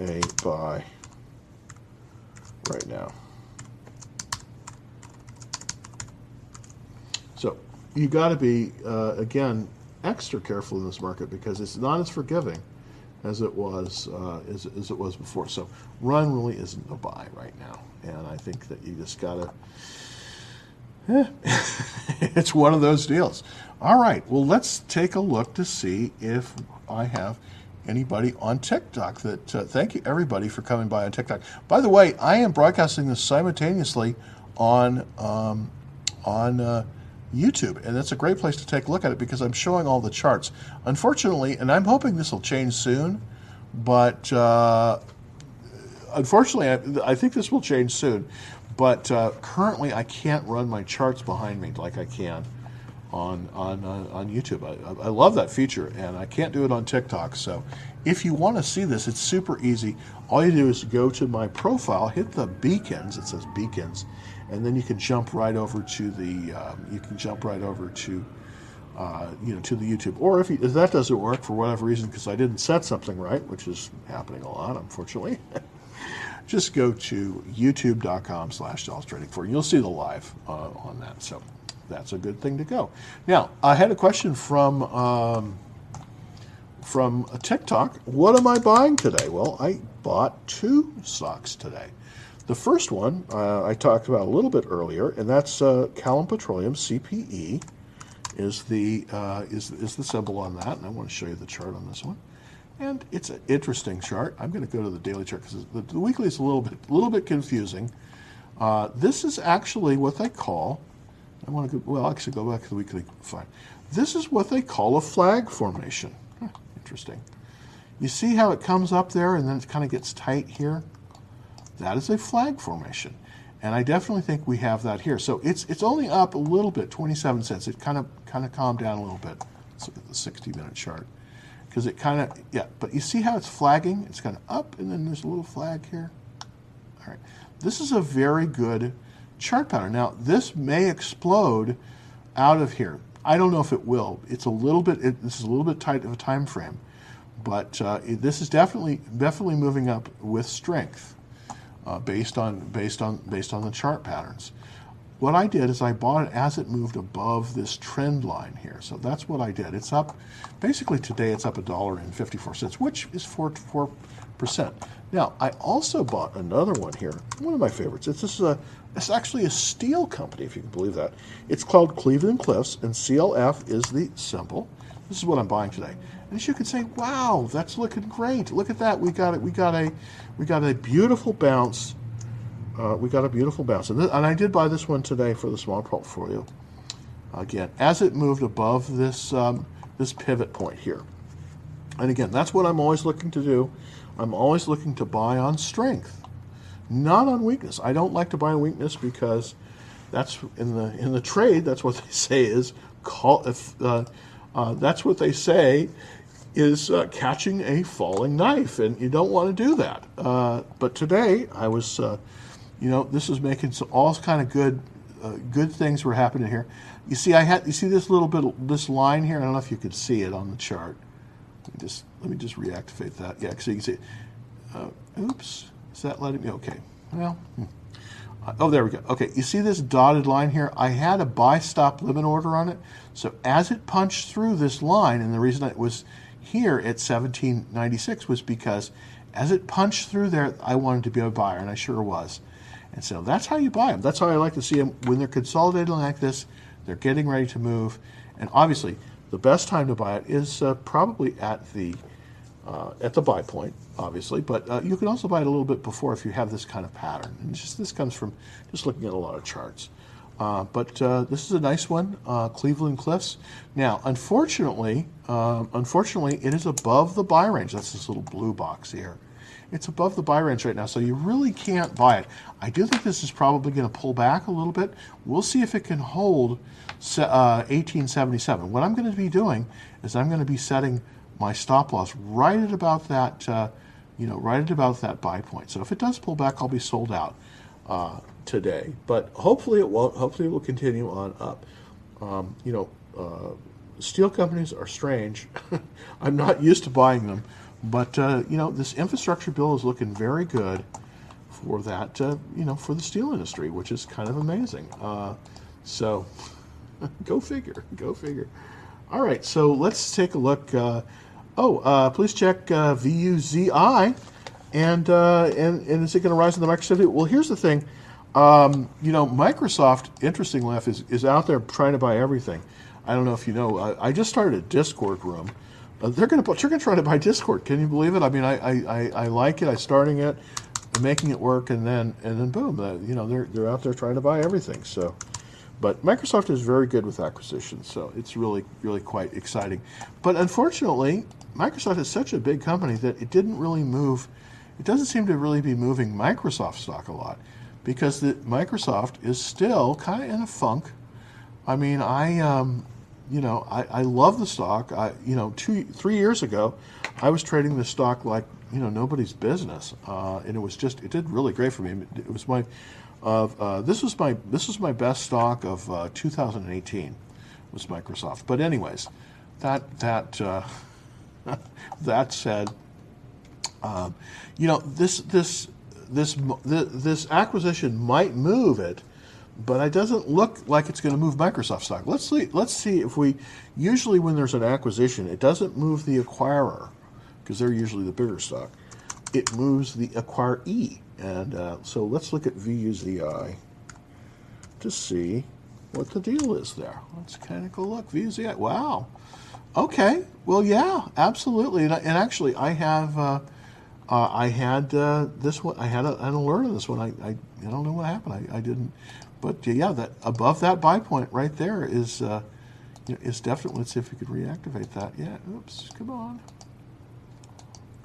a buy right now. So you got to be uh, again extra careful in this market because it's not as forgiving as it was uh, as, as, it was before. So run really isn't a buy right now, and I think that you just gotta. Eh, it's one of those deals. All right, well let's take a look to see if I have anybody on TikTok. That uh, thank you everybody for coming by on TikTok. By the way, I am broadcasting this simultaneously on um, on. Uh, YouTube, and that's a great place to take a look at it because I'm showing all the charts. Unfortunately, and I'm hoping this will change soon, but uh, unfortunately, I, I, think this will change soon. But uh, currently, I can't run my charts behind me like I can on on uh, on YouTube. I, I love that feature, and I can't do it on TikTok. So, if you want to see this, it's super easy. All you do is go to my profile, hit the beacons. It says beacons and then you can jump right over to the um, you can jump right over to uh, you know to the YouTube. Or if, you, if that doesn't work for whatever reason because I didn't set something right, which is happening a lot, unfortunately. just go to youtube.com slash Jolles Trading and you'll see the live uh, on that. So that's a good thing to go. Now, I had a question from um, from a TikTok. What am I buying today? Well, I bought two stocks today. The first one uh, I talked about a little bit earlier, and that's uh, Callon Petroleum CPE is the uh, is is the symbol on that, and I want to show you the chart on this one. And it's an interesting chart. I'm going to go to the daily chart because the, the, weekly is a little bit a little bit confusing. Uh, this is actually what they call. I want to go, well actually go back to the weekly. Fine. This is what they call a flag formation. Huh, interesting. You see how it comes up there and then it kind of gets tight here. That is a flag formation. And I definitely think we have that here. So it's it's only up a little bit, 27 cents. It kind of kind of calmed down a little bit. Let's look at the 60 minute chart. Because it kind of, yeah, but you see how it's flagging? It's kind of up and then there's a little flag here. All right. This is a very good chart pattern. Now, this may explode out of here. I don't know if it will. It's a little bit, it, this is a little bit tight of a time frame. But uh, this is definitely definitely moving up with strength uh, based on based on based on the chart patterns. What I did is I bought it as it moved above this trend line here. So that's what I did. It's up, basically today it's up a dollar and 54 cents, which is 4 4%. Now, I also bought another one here, one of my favorites. It's this is a it's actually a steel company, if you can believe that. It's called Cleveland Cliffs, and CLF is the symbol. This is what I'm buying today. And as you can say, wow, that's looking great. Look at that. We got it. We got a, we got a beautiful bounce. Uh, we got a beautiful bounce, and, and I did buy this one today for the small portfolio. Again, as it moved above this um, this pivot point here, and again, that's what I'm always looking to do. I'm always looking to buy on strength, not on weakness. I don't like to buy weakness because that's in the in the trade. That's what they say is call if. Uh, uh, that's what they say is uh, catching a falling knife, and you don't want to do that. Uh, but today, I was, uh, you know, this is making some, all kind of good uh, good things were happening here. You see, I had you see this little bit of, this line here. I don't know if you could see it on the chart. Let me just let me just reactivate that. Yeah, so you can see. It. Uh, oops, is that letting me? Okay. Well. Hmm. Oh, there we go. Okay, you see this dotted line here? I had a buy stop limit order on it. So as it punched through this line, and the reason it was here at 1796 was because as it punched through there, I wanted to be a buyer, and I sure was. And so that's how you buy them. That's how I like to see them when they're consolidating like this. They're getting ready to move, and obviously, the best time to buy it is uh, probably at the uh, at the buy point, obviously, but uh, you can also buy it a little bit before if you have this kind of pattern. And just this comes from just looking at a lot of charts. Uh, but uh, this is a nice one, uh, Cleveland Cliffs. Now, unfortunately, um, unfortunately, it is above the buy range. That's this little blue box here. It's above the buy range right now, so you really can't buy it. I do think this is probably going to pull back a little bit. We'll see if it can hold 1877. What I'm going to be doing is I'm going to be setting my stop loss right at about that, uh, you know, right at about that buy point. So if it does pull back, I'll be sold out uh, today. But hopefully it won't. Hopefully it will continue on up. Um, you know, uh, steel companies are strange. I'm not used to buying them, but uh, you know, this infrastructure bill is looking very good for that. Uh, you know, for the steel industry, which is kind of amazing. Uh, so, go figure. Go figure. All right, so let's take a look. Uh, oh, uh, please check uh, VUZI. And, and, and is it going to rise in the Microsoft? Well, here's the thing. Um, you know, Microsoft, interestingly enough, is, is out there trying to buy everything. I don't know if you know. I, I just started a Discord room. They're going to they're going to try to buy Discord. Can you believe it? I mean, I, I, I like it. I'm starting it, making it work, and then and then boom, uh, you know, they're they're out there trying to buy everything. So but Microsoft is very good with acquisitions, so it's really, really quite exciting. But unfortunately, Microsoft is such a big company that it didn't really move. It doesn't seem to really be moving Microsoft stock a lot because the, Microsoft is still kind of in a funk. I mean, I, um, you know, I, I love the stock. I, you know, two, three years ago, I was trading the stock like you know nobody's business, uh, and it was just it did really great for me. It was my of uh, this was my this was my best stock of uh, 2018 was Microsoft. But anyways, that that uh, that said, um, you know this this this this acquisition might move it, but it doesn't look like it's going to move Microsoft stock. Let's see let's see if we usually when there's an acquisition, it doesn't move the acquirer because they're usually the bigger stock. It moves the acquiree. And uh, so let's look at VUZI to see what the deal is there. Let's kind of go look. VUZI, wow. Okay, well, yeah, absolutely. And, and actually, I have, uh, uh, I had uh, this one, I had a, an alert on this one. I, I, I don't know what happened. I, I didn't, but yeah, that above that buy point right there is, uh, is definitely, let's see if we could reactivate that. Yeah, oops, come on.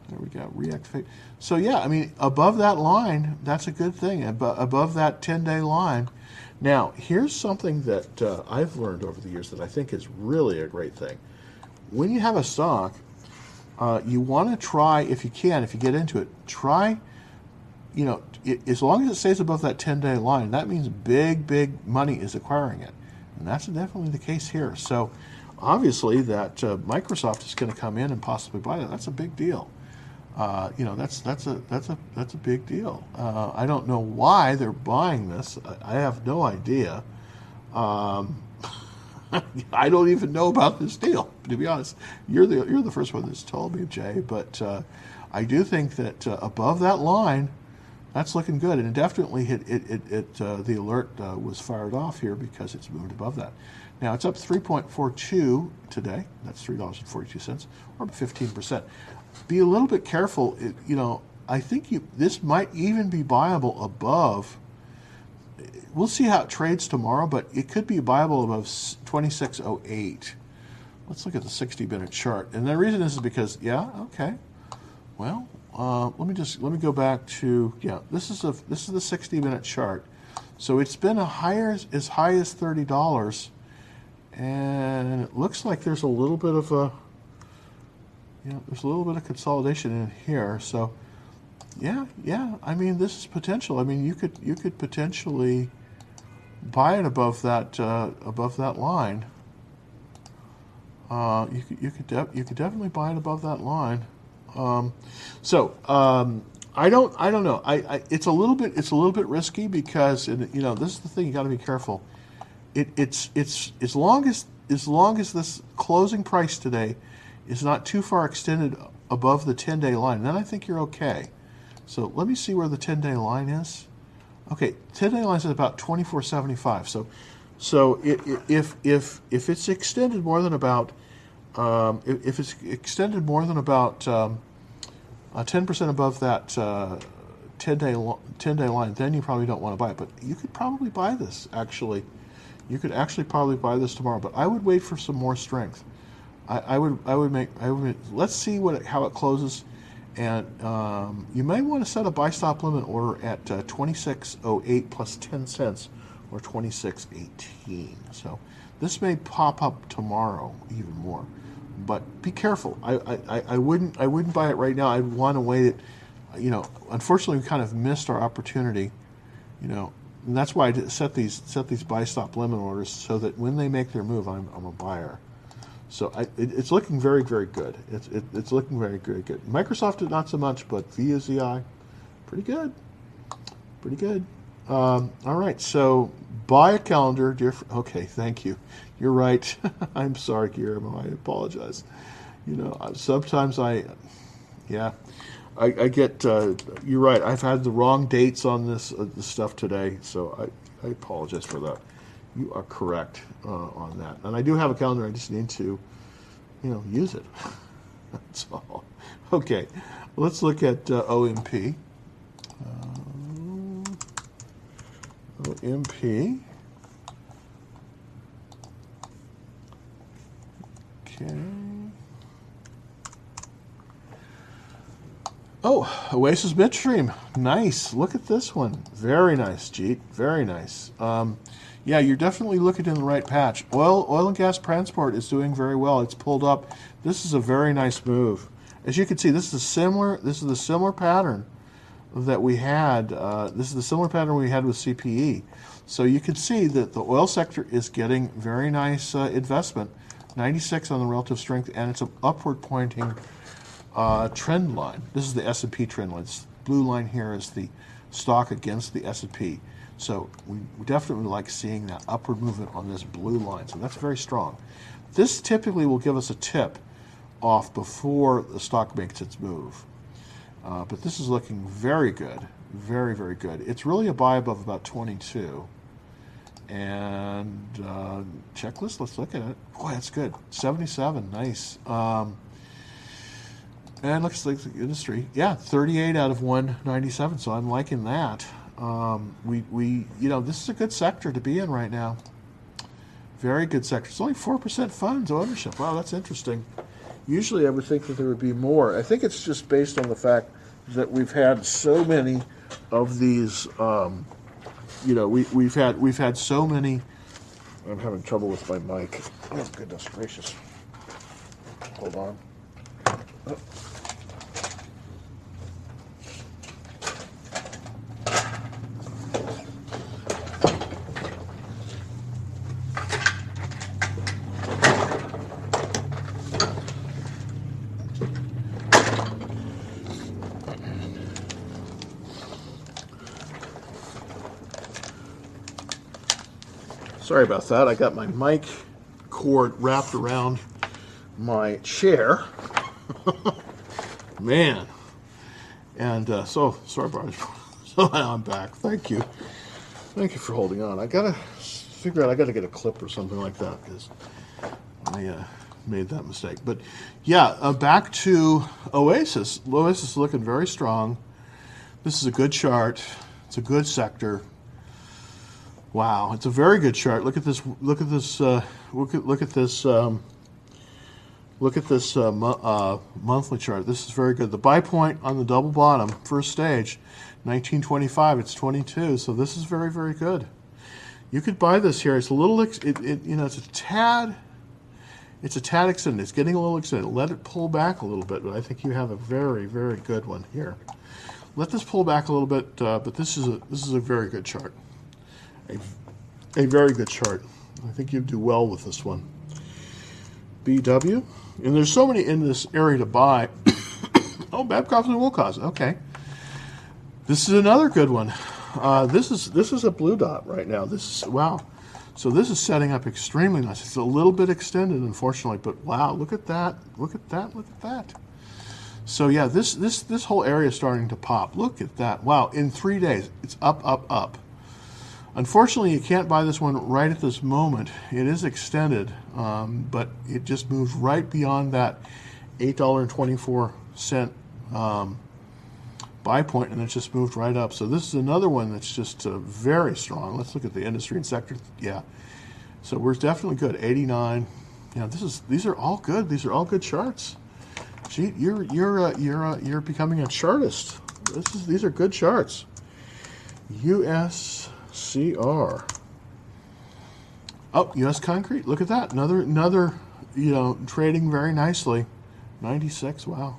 There we go, reactivate. So yeah, I mean, above that line, that's a good thing. above that 10-day line. Now, here's something that uh, I've learned over the years that I think is really a great thing. When you have a stock, uh, you want to try, if you can, if you get into it, try, you know, it, as long as it stays above that 10-day line, that means big, big money is acquiring it. And that's definitely the case here. So obviously that uh, Microsoft is going to come in and possibly buy that. That's a big deal. Uh, you know that's that's a that's a that's a big deal. Uh, I don't know why they're buying this. I, I have no idea. Um, I don't even know about this deal. To be honest, you're the you're the first one that's told me, Jay. But uh, I do think that uh, above that line, that's looking good, and it definitely hit it. it, it uh, the alert was fired off here because it's moved above that. Now it's up 3.42 today. That's three dollars and forty-two cents, or 15 percent be a little bit careful. It, you know, I think you, this might even be buyable above. We'll see how it trades tomorrow, but it could be buyable above 2608. Let's look at the 60 minute chart. And the reason is because, yeah, okay. Well, uh, let me just let me go back to yeah. This is a this is the 60 minute chart. So it's been a higher as high as thirty dollars, and it looks like there's a little bit of a you know, there's a little bit of consolidation in here. So, yeah, yeah. I mean, this is potential. I mean, you could you could potentially, buy it above that uh, above that line. Uh, you could you could you could definitely buy it above that line. Um, so um, I don't I don't know. I, I, it's a little bit it's a little bit risky because and, you know this is the thing you got to be careful. It, it's it's as long as as long as this closing price today is not too far extended above the 10 day line, then I think you're okay. So let me see where the 10 day line is. Okay, 10 day line is about 24.75. So so it, it, if if if it's extended more than about um, if, if, it's extended more than about um, uh, 10% above that uh, 10 day 10 day line, then you probably don't want to buy it. But you could probably buy this actually. You could actually probably buy this tomorrow, but I would wait for some more strength. I, I would I would make I would let's see what it, how it closes, and um, you may want to set a buy stop limit order at uh, 26.08 plus 10 cents or 26.18. So this may pop up tomorrow even more, but be careful. I, I, I wouldn't I wouldn't buy it right now. I'd want to wait it. You know, unfortunately, we kind of missed our opportunity. You know, and that's why I set these set these buy stop limit orders so that when they make their move, I'm, I'm a buyer. So I, it, it's looking very very good. It's it, it's looking very very good. Microsoft is not so much, but VUZI, pretty good, pretty good. Um, all right, so buy a calendar, dear. Fr- okay, thank you. You're right. I'm sorry, Guillermo. I apologize. You know, sometimes I, yeah. I, I get uh, you're right. I've had the wrong dates on this uh, stuff today, so I, I apologize for that. You are correct uh, on that, and I do have a calendar. I just need to, you know, use it. That's all. Okay, let's look at uh, OMP. OMP. Okay. Oh, Oasis Midstream. Nice. Look at this one. Very nice, Jeet. Very nice. Um, yeah, you're definitely looking in the right patch. Oil, oil and gas transport is doing very well. It's pulled up. This is a very nice move. As you can see, this is a similar. This is the similar pattern that we had. Uh, this is the similar pattern we had with CPE. So you can see that the oil sector is getting very nice uh, investment. 96 on the relative strength, and it's an upward pointing uh, trend line. This is the S&P trend line. This blue line here is the stock against the S&P. So we, we definitely like seeing that upward movement on this blue line. So that's very strong. This typically will give us a tip off before the stock makes its move. Uh, but this is looking very good. Very, very good. It's really a buy above about 22. And uh, checklist, let's look at it. Boy, that's good. 77, nice. Um, and looks like the industry, yeah, 38 out of 197. So I'm liking that. Um, we, we, you know, this is a good sector to be in right now. Very good sector. It's only 4% funds ownership. Wow, that's interesting. Usually I would think that there would be more. I think it's just based on the fact that we've had so many of these, um, you know, we, we've had we've had so many. I'm having trouble with my mic. Oh goodness gracious! Hold on. Oh. Sorry about that. I got my mic cord wrapped around my chair. Man. And uh, so, sorry it. So I'm back. Thank you. Thank you for holding on. I gotta figure out, I gotta get a clip or something like that because I uh, made that mistake. But yeah, uh, back to Oasis. Oasis is looking very strong. This is a good chart. It's a good sector. Wow, it's a very good chart. Look at this. Look at this. Uh, look at look at this. Um, look at this uh, mo- uh, monthly chart. This is very good. The buy point on the double bottom, first stage, 1925. It's 22. So this is very very good. You could buy this here. It's a little. It, it you know it's a tad. It's a tad extended. It's getting a little extended. Let it pull back a little bit, but I think you have a very very good one here. Let this pull back a little bit, uh, but this is a this is a very good chart a, a very good chart. I think you'd do well with this one. BW, and there's so many in this area to buy. oh, Babcock and Wilcox. Okay, this is another good one. Uh, this is this is a blue dot right now. This is wow. So this is setting up extremely nice. It's a little bit extended, unfortunately, but wow, look at that! Look at that! Look at that! So yeah, this this this whole area is starting to pop. Look at that! Wow, in three days, it's up, up, up. Unfortunately, you can't buy this one right at this moment. It is extended, um, but it just moved right beyond that $8.24 um, buy point, and it just moved right up. So this is another one that's just uh, very strong. Let's look at the industry and sector. Yeah, so we're definitely good. 89. Yeah, this is these are all good. These are all good charts. Gee, you're you're uh, you're uh, you're becoming a chartist. This is these are good charts. U.S. CR. Oh, U.S. Concrete. Look at that. Another, another, you know, trading very nicely. 96. Wow.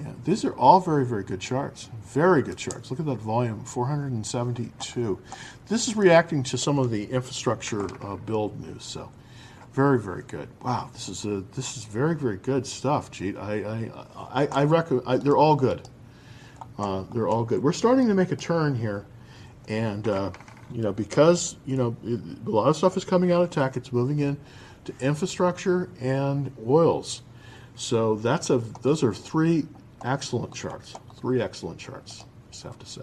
Yeah, these are all very, very good charts. Very good charts. Look at that volume, 472. This is reacting to some of the infrastructure uh, build news. So, very, very good. Wow, this is a this is very, very good stuff, Jeet. I I I, I recommend. they're all good. Uh, they're all good. We're starting to make a turn here, and uh, you know, because you know a lot of stuff is coming out of tech, it's moving in to infrastructure and oils. So that's a those are three excellent charts. Three excellent charts. Just have to say.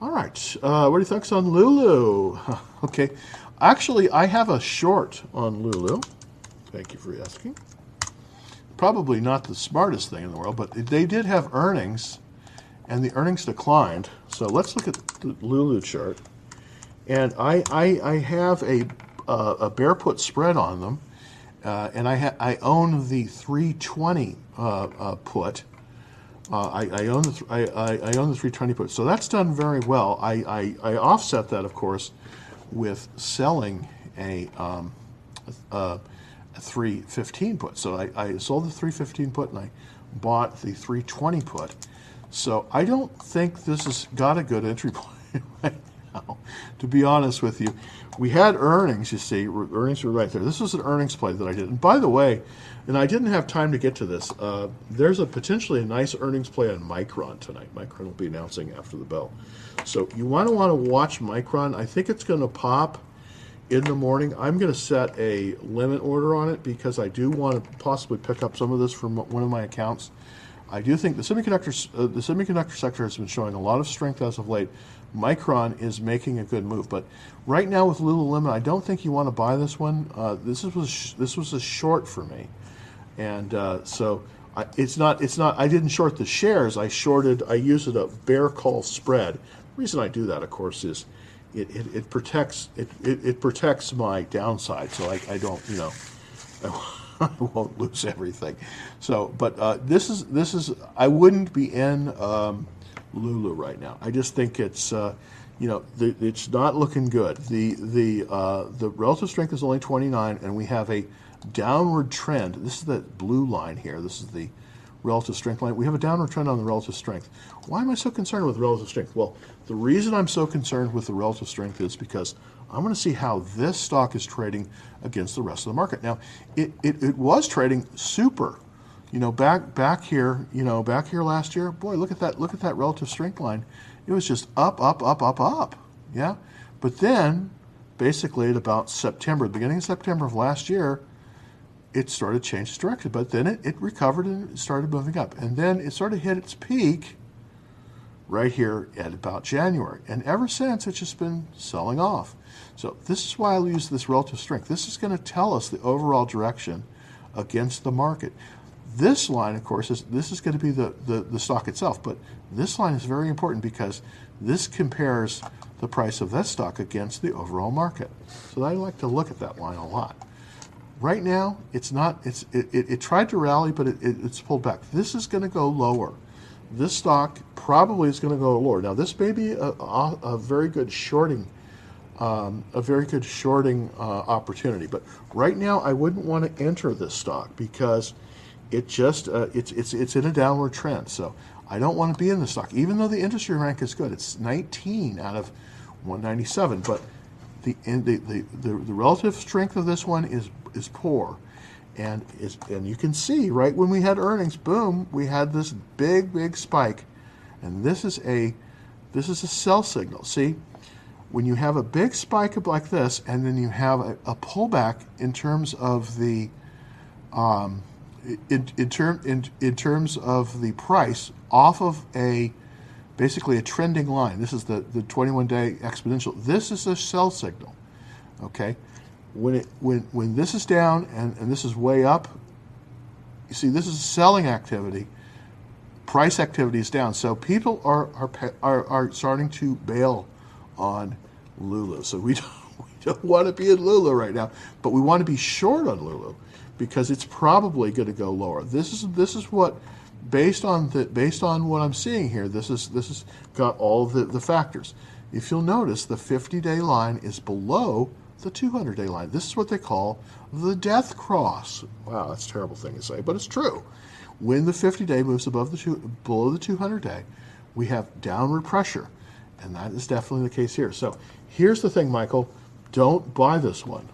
All right, uh, what do you think on Lulu? okay, actually, I have a short on Lulu. Thank you for asking. Probably not the smartest thing in the world, but they did have earnings, and the earnings declined. So let's look at the Lulu chart and I, I, I have a, uh, a put spread on them, uh, and I, ha- I own the 320 uh, uh, put. Uh, I, I, own the th- I, I, I, own the 320 put, so that's done very well. I, I, I offset that, of course, with selling a, um, a, a 315 put. So I, I sold the 315 put and I bought the 320 put. So I don't think this has got a good entry point now, to be honest with you. We had earnings, you see, earnings were right there. This was an earnings play that I did. And by the way, and I didn't have time to get to this, uh, there's a potentially a nice earnings play on Micron tonight. Micron will be announcing after the bell. So you want to want to watch Micron. I think it's going to pop in the morning. I'm going to set a limit order on it because I do want to possibly pick up some of this from one of my accounts. I do think the semiconductor uh, the semiconductor sector has been showing a lot of strength as of late. Micron is making a good move, but right now with Lululemon, I don't think you want to buy this one. Uh, this was this was a short for me, and uh, so I, it's not it's not. I didn't short the shares. I shorted. I used it a bear call spread. The reason I do that, of course, is it, it, it protects it, it, it, protects my downside, so I, I don't you know. I won't lose everything. So, but uh, this is this is I wouldn't be in um, Lulu right now. I just think it's uh, you know the, it's not looking good. The the uh, the relative strength is only 29, and we have a downward trend. This is the blue line here. This is the relative strength line. We have a downward trend on the relative strength. Why am I so concerned with relative strength? Well, the reason I'm so concerned with the relative strength is because I'm going to see how this stock is trading against the rest of the market. Now, it, it, it was trading super. You know, back back here, you know, back here last year, boy, look at that, look at that relative strength line. It was just up, up, up, up, up. Yeah. But then basically at about September, beginning of September of last year, it started its direction. But then it, it recovered and it started moving up. And then it sort of hit its peak right here at about January. And ever since, it's just been selling off. So this is why I use this relative strength. This is going to tell us the overall direction against the market. This line, of course, is this is going to be the, the, the stock itself, but this line is very important because this compares the price of that stock against the overall market. So I like to look at that line a lot. Right now, it's not. It's it, it, it tried to rally, but it, it, it's pulled back. This is going to go lower. This stock probably is going to go lower. Now, this may be a, a, a very good shorting um, a very good shorting uh, opportunity. But right now, I wouldn't want to enter this stock because it just uh, it's it's it's in a downward trend. So I don't want to be in the stock, even though the industry rank is good. It's 19 out of 197, but the, the, the, the, relative strength of this one is, is poor. And, is, and you can see, right when we had earnings, boom, we had this big, big spike. And this is a, this is a sell signal. See, when you have a big spike like this, and then you have a, a pullback in terms of the, um, in, in, term, in, in terms of the price off of a basically a trending line. This is the, the 21 day exponential. This is a sell signal. Okay? When it when when this is down and, and this is way up, you see this is selling activity. Price activity is down. So people are are are, are starting to bail on Lulu. So we don't, we don't want to be in Lulu right now, but we want to be short on Lulu because it's probably going to go lower. This is this is what based on the based on what I'm seeing here, this is this has got all the, the factors. If you'll notice, the 50-day line is below the 200-day line. This is what they call the death cross. Wow, that's a terrible thing to say, but it's true. When the 50-day moves above the two, below the 200-day, we have downward pressure, and that is definitely the case here. So here's the thing, Michael: don't buy this one.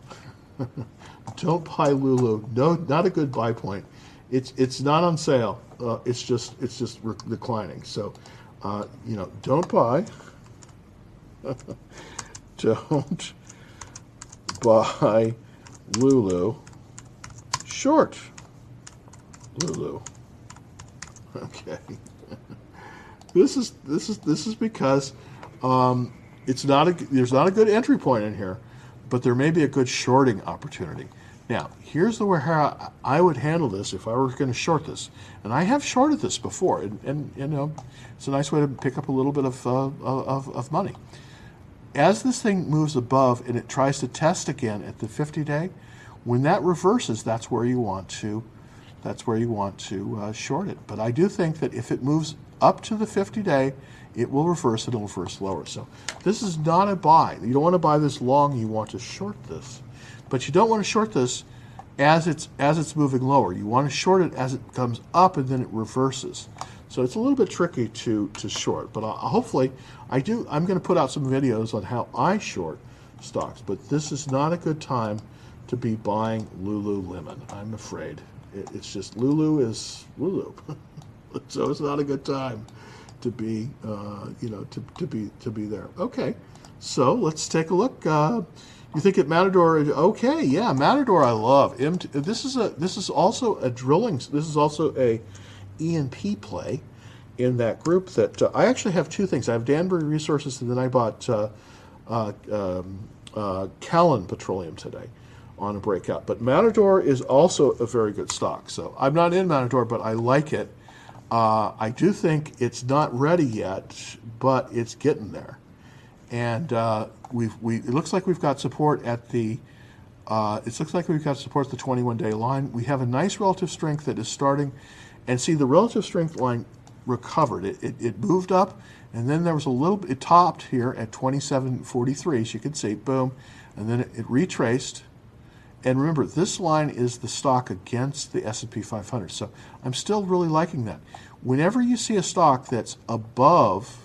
don't buy Lulu. No, not a good buy point. It's it's not on sale. Uh, it's just it's just declining. So, uh, you know, don't buy. don't buy Lulu short. Lulu. Okay. this is this is this is because um, it's not a there's not a good entry point in here, but there may be a good shorting opportunity. Now, here's the way how I would handle this if I were going to short this. And I have shorted this before, and, and you know, it's a nice way to pick up a little bit of, uh, of, of money. As this thing moves above and it tries to test again at the 50 day, when that reverses, that's where you want to, that's where you want to uh, short it. But I do think that if it moves up to the 50 day, it will reverse and it'll reverse lower. So this is not a buy. You don't want to buy this long, you want to short this. But you don't want to short this as it's as it's moving lower. You want to short it as it comes up and then it reverses. So it's a little bit tricky to to short. But uh, hopefully, I do. I'm going to put out some videos on how I short stocks. But this is not a good time to be buying Lululemon. I'm afraid it, it's just Lulu is Lulu, so it's not a good time to be uh, you know to, to be to be there. Okay, so let's take a look. Uh, you think at Matador? Okay, yeah, Matador. I love. This is a. This is also a drilling. This is also a E&P play in that group. That uh, I actually have two things. I have Denbury Resources, and then I bought uh, uh, um, uh, Callon Petroleum today on a breakout. But Matador is also a very good stock. So I'm not in Matador, but I like it. Uh, I do think it's not ready yet, but it's getting there and uh, we've we it looks like we've got support at the uh, it looks like we've got support at the 21 day line. We have a nice relative strength that is starting, and see the relative strength line recovered. It, it, it moved up, and then there was a little. It topped here at 27.43, as you can see, boom, and then it, it retraced. And remember, this line is the stock against the S&P 500. So I'm still really liking that. Whenever you see a stock that's above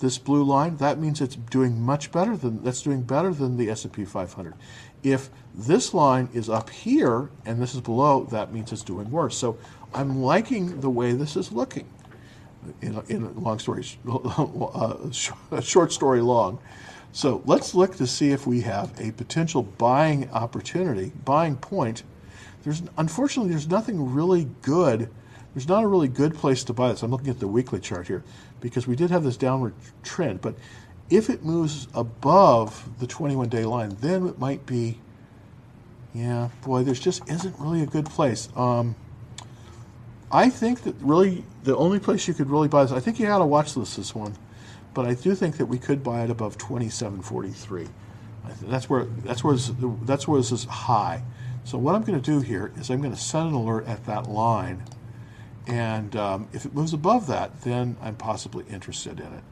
this blue line, that means it's doing much better than that's doing better than the S&P 500. If this line is up here and this is below, that means it's doing worse. So I'm liking the way this is looking. In a, in a long story, uh, short story long. So let's look to see if we have a potential buying opportunity, buying point. There's unfortunately there's nothing really good there's not a really good place to buy this. I'm looking at the weekly chart here because we did have this downward trend. But if it moves above the 21 day line, then it might be, yeah, boy, there's just isn't really a good place. Um, I think that really the only place you could really buy this, I think you got to watch this this one, but I do think that we could buy it above 27.43. That's where that's where that's where this is high. So what I'm going to do here is I'm going to set an alert at that line and um, if it moves above that, then I'm possibly interested in it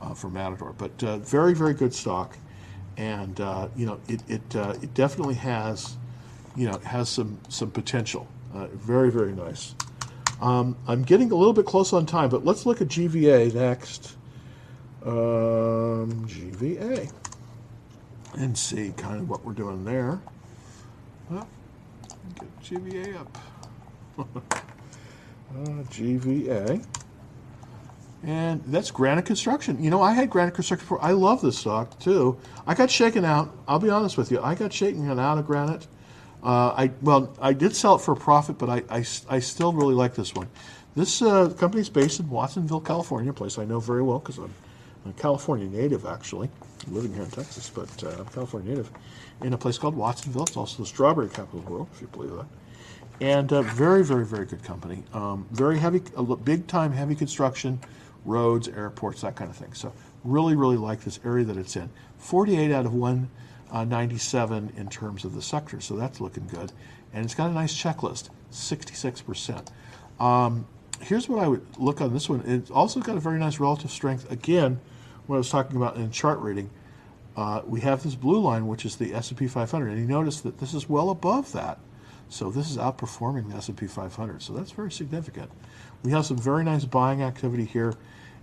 uh, for Matador. But uh, very, very good stock, and uh, you know it it, uh, it definitely has you know has some some potential. Uh, very, very nice. Um, I'm getting a little bit close on time, but let's look at GVA next. Um, GVA. and see kind of what we're doing there. Well, get GVA up. uh, GVA. And that's Granite Construction. You know, I had Granite Construction before. I love this stock too. I got shaken out. I'll be honest with you. I got shaken out of Granite. Uh, I well, I did sell it for a profit, but I, I, I still really like this one. This uh, company is based in Watsonville, California, a place I know very well because I'm a California native, actually, living here in Texas, but uh, I'm a California native, in a place called Watsonville. It's also the strawberry capital of the world, if you believe that. And uh, very, very, very good company. Um, very heavy, big time heavy construction roads, airports, that kind of thing. So really, really like this area that it's in. 48 out of 197 in terms of the sector, so that's looking good. And it's got a nice checklist, 66%. Um, here's what I would look on this one. It's also got a very nice relative strength. Again, what I was talking about in chart reading, uh, we have this blue line, which is the S&P 500, and you notice that this is well above that. So this is outperforming the S&P 500. So that's very significant. We have some very nice buying activity here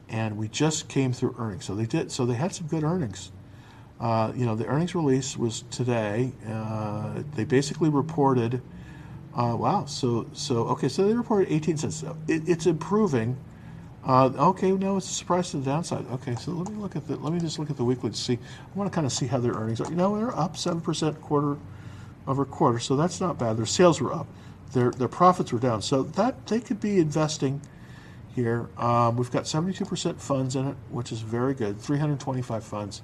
and we just came through earnings. So they did. So they had some good earnings. Uh, you know, the earnings release was today. Uh, they basically reported. Uh, wow. So so okay. So they reported 18 cents. It, it's improving. Uh, okay, no, it's a surprise to the downside. Okay, so let me look at the. Let me just look at the weekly to see. I want to kind of see how their earnings are. You know, they're up seven percent quarter over quarter, so that's not bad. Their sales were up. Their their profits were down, so that they could be investing here. Um, we've got 72% funds in it, which is very good. 325 funds.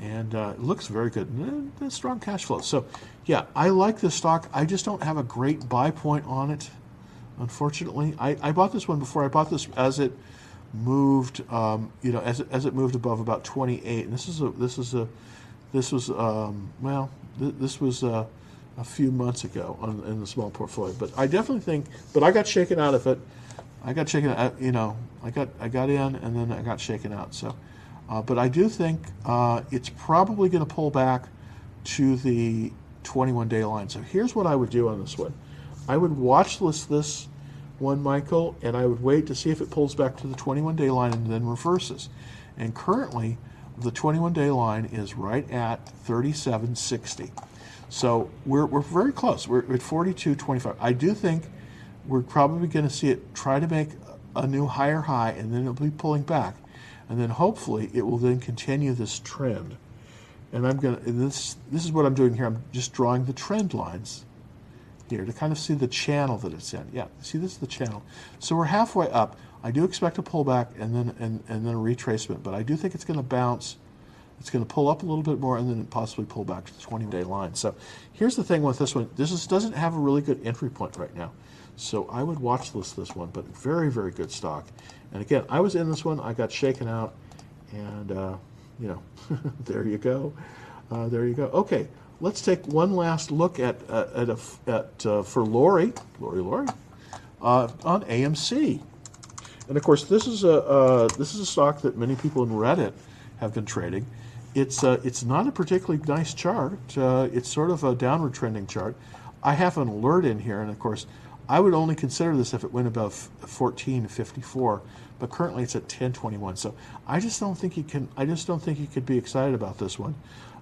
And uh, it looks very good. And, uh, strong cash flow. So, yeah, I like this stock. I just don't have a great buy point on it, unfortunately. I, I bought this one before. I bought this as it moved, um, you know, as as it moved above about 28. And this is a, this is a, this was, um, well, th- this was a, a few months ago on, in the small portfolio. But I definitely think, but I got shaken out of it. I got shaken. out. You know, I got I got in and then I got shaken out. So, uh, but I do think uh, it's probably going to pull back to the 21 day line. So here's what I would do on this one. I would watch list this one, Michael, and I would wait to see if it pulls back to the 21 day line and then reverses. And currently, the 21 day line is right at 37.60. So we're, we're very close. We're at 42.25. I do think we're probably going to see it try to make a new higher high and then it'll be pulling back. And then hopefully it will then continue this trend. And I'm going to, this, this is what I'm doing here. I'm just drawing the trend lines here to kind of see the channel that it's in. Yeah, see this is the channel. So we're halfway up. I do expect a pullback and then and, and then a retracement, but I do think it's going to bounce. It's going to pull up a little bit more and then possibly pull back to the 20-day line. So here's the thing with this one. This is, doesn't have a really good entry point right now. So I would watch list this one, but very, very good stock. And again, I was in this one. I got shaken out, and uh, you know, there you go. Uh, there you go. Okay, let's take one last look at uh, at, a, at uh, for Lori, Lori, Lori, uh, on AMC. And of course, this is a uh, this is a stock that many people in Reddit have been trading. It's it's not a particularly nice chart. it's sort of a downward trending chart. I have an alert in here, and of course. I would only consider this if it went above 1454, but currently it's at 1021. So I just don't think you can. I just don't think you could be excited about this one.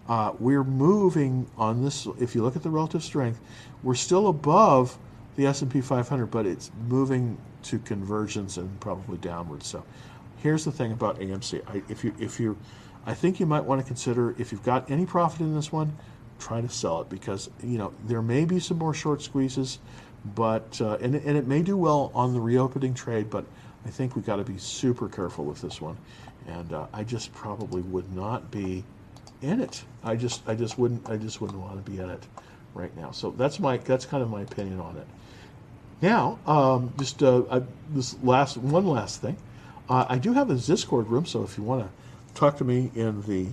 Uh, we're moving on this. If you look at the relative strength, we're still above the S&P 500, but it's moving to convergence and probably downwards. So here's the thing about AMC. I, if you if you, I think you might want to consider if you've got any profit in this one, try to sell it because you know there may be some more short squeezes but uh, and, and it may do well on the reopening trade, but I think we've got to be super careful with this one. And uh, I just probably would not be in it. I just I just wouldn't I just wouldn't want to be in it right now. So that's my that's kind of my opinion on it. Now, um, just uh, I, this last one last thing, uh, I do have a Discord room. So if you want to talk to me in the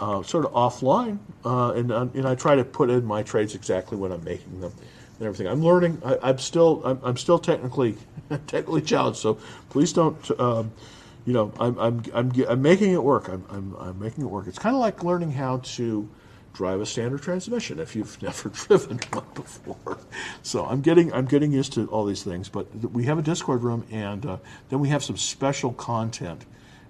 uh, sort of offline, uh, and and I try to put in my trades exactly when I'm making them and everything. I'm learning. I, am still I'm, I'm, still technically technically challenged. So please don't. Um, you know, I'm, I'm I'm I'm making it work. I'm I'm, I'm making it work. It's kind of like learning how to drive a standard transmission if you've never driven one before. So I'm getting I'm getting used to all these things. But we have a Discord room, and uh, then we have some special content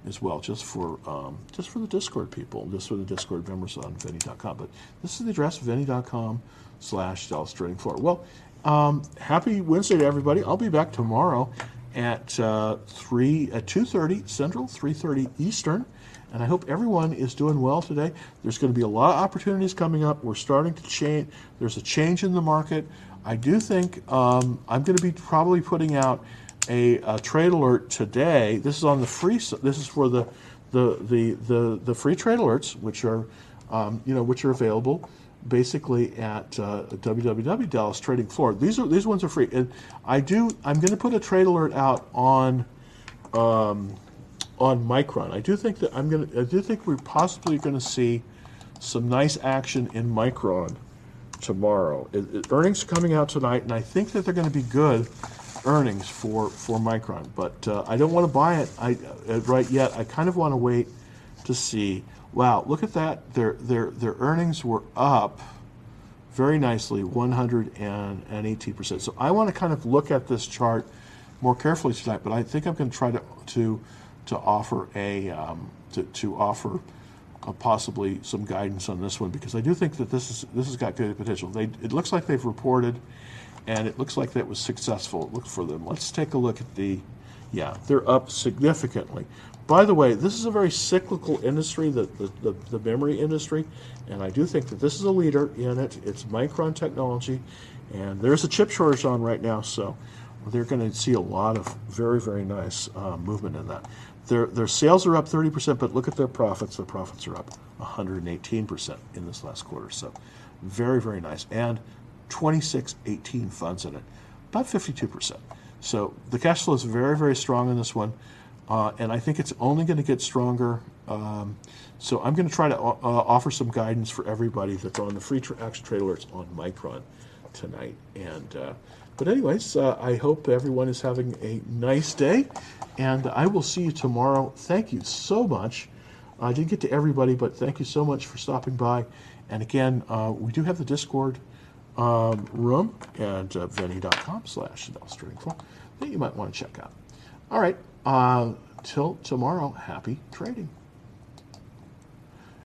as well, just for um, just for the Discord people, just for the Discord members on Venny.com. But this is the address, Venny.com slash Dallas Trading Floor. Well, um, happy Wednesday to everybody. I'll be back tomorrow at uh, three at two thirty Central, three thirty Eastern. And I hope everyone is doing well today. There's going to be a lot of opportunities coming up. We're starting to change. There's a change in the market. I do think um, I'm going to be probably putting out a, a, trade alert today. This is on the free. This is for the the the the, the free trade alerts, which are um, you know which are available basically at uh, www Dallas Trading Floor. These are these ones are free, and I do. I'm going to put a trade alert out on. Um, on Micron. I do think that I'm to. I do think we're possibly going to see some nice action in Micron tomorrow. It, it, earnings are coming out tonight, and I think that they're going to be good earnings for for Micron. But uh, I don't want to buy it I, uh, right yet. I kind of want to wait to see. Wow, look at that! Their their their earnings were up very nicely, 118 percent. So I want to kind of look at this chart more carefully tonight. But I think I'm going to try to to to offer a um, to, to offer uh, possibly some guidance on this one because I do think that this is this has got good potential. They it looks like they've reported, and it looks like that was successful. Look for them. Let's take a look at the, yeah, they're up significantly. By the way, this is a very cyclical industry, the, the, the, the memory industry, and I do think that this is a leader in it. It's Micron technology, and there's a chip shortage on right now, so they're going to see a lot of very, very nice uh, movement in that. Their, their sales are up 30%, but look at their profits. Their profits are up 118% in this last quarter. So very, very nice. And 2618 funds in it, about 52%. So the cash flow is very, very strong in this one. Uh, and I think it's only going to get stronger. Um, so I'm going to try to uh, offer some guidance for everybody that's on the free tra- action trade alerts on Micron tonight. And uh, but anyways, uh, I hope everyone is having a nice day, and I will see you tomorrow. Thank you so much. I didn't get to everybody, but thank you so much for stopping by. And again, uh, we do have the Discord um, room at uh, venny.com slash that you might want to check out. All right, uh, till tomorrow, happy trading.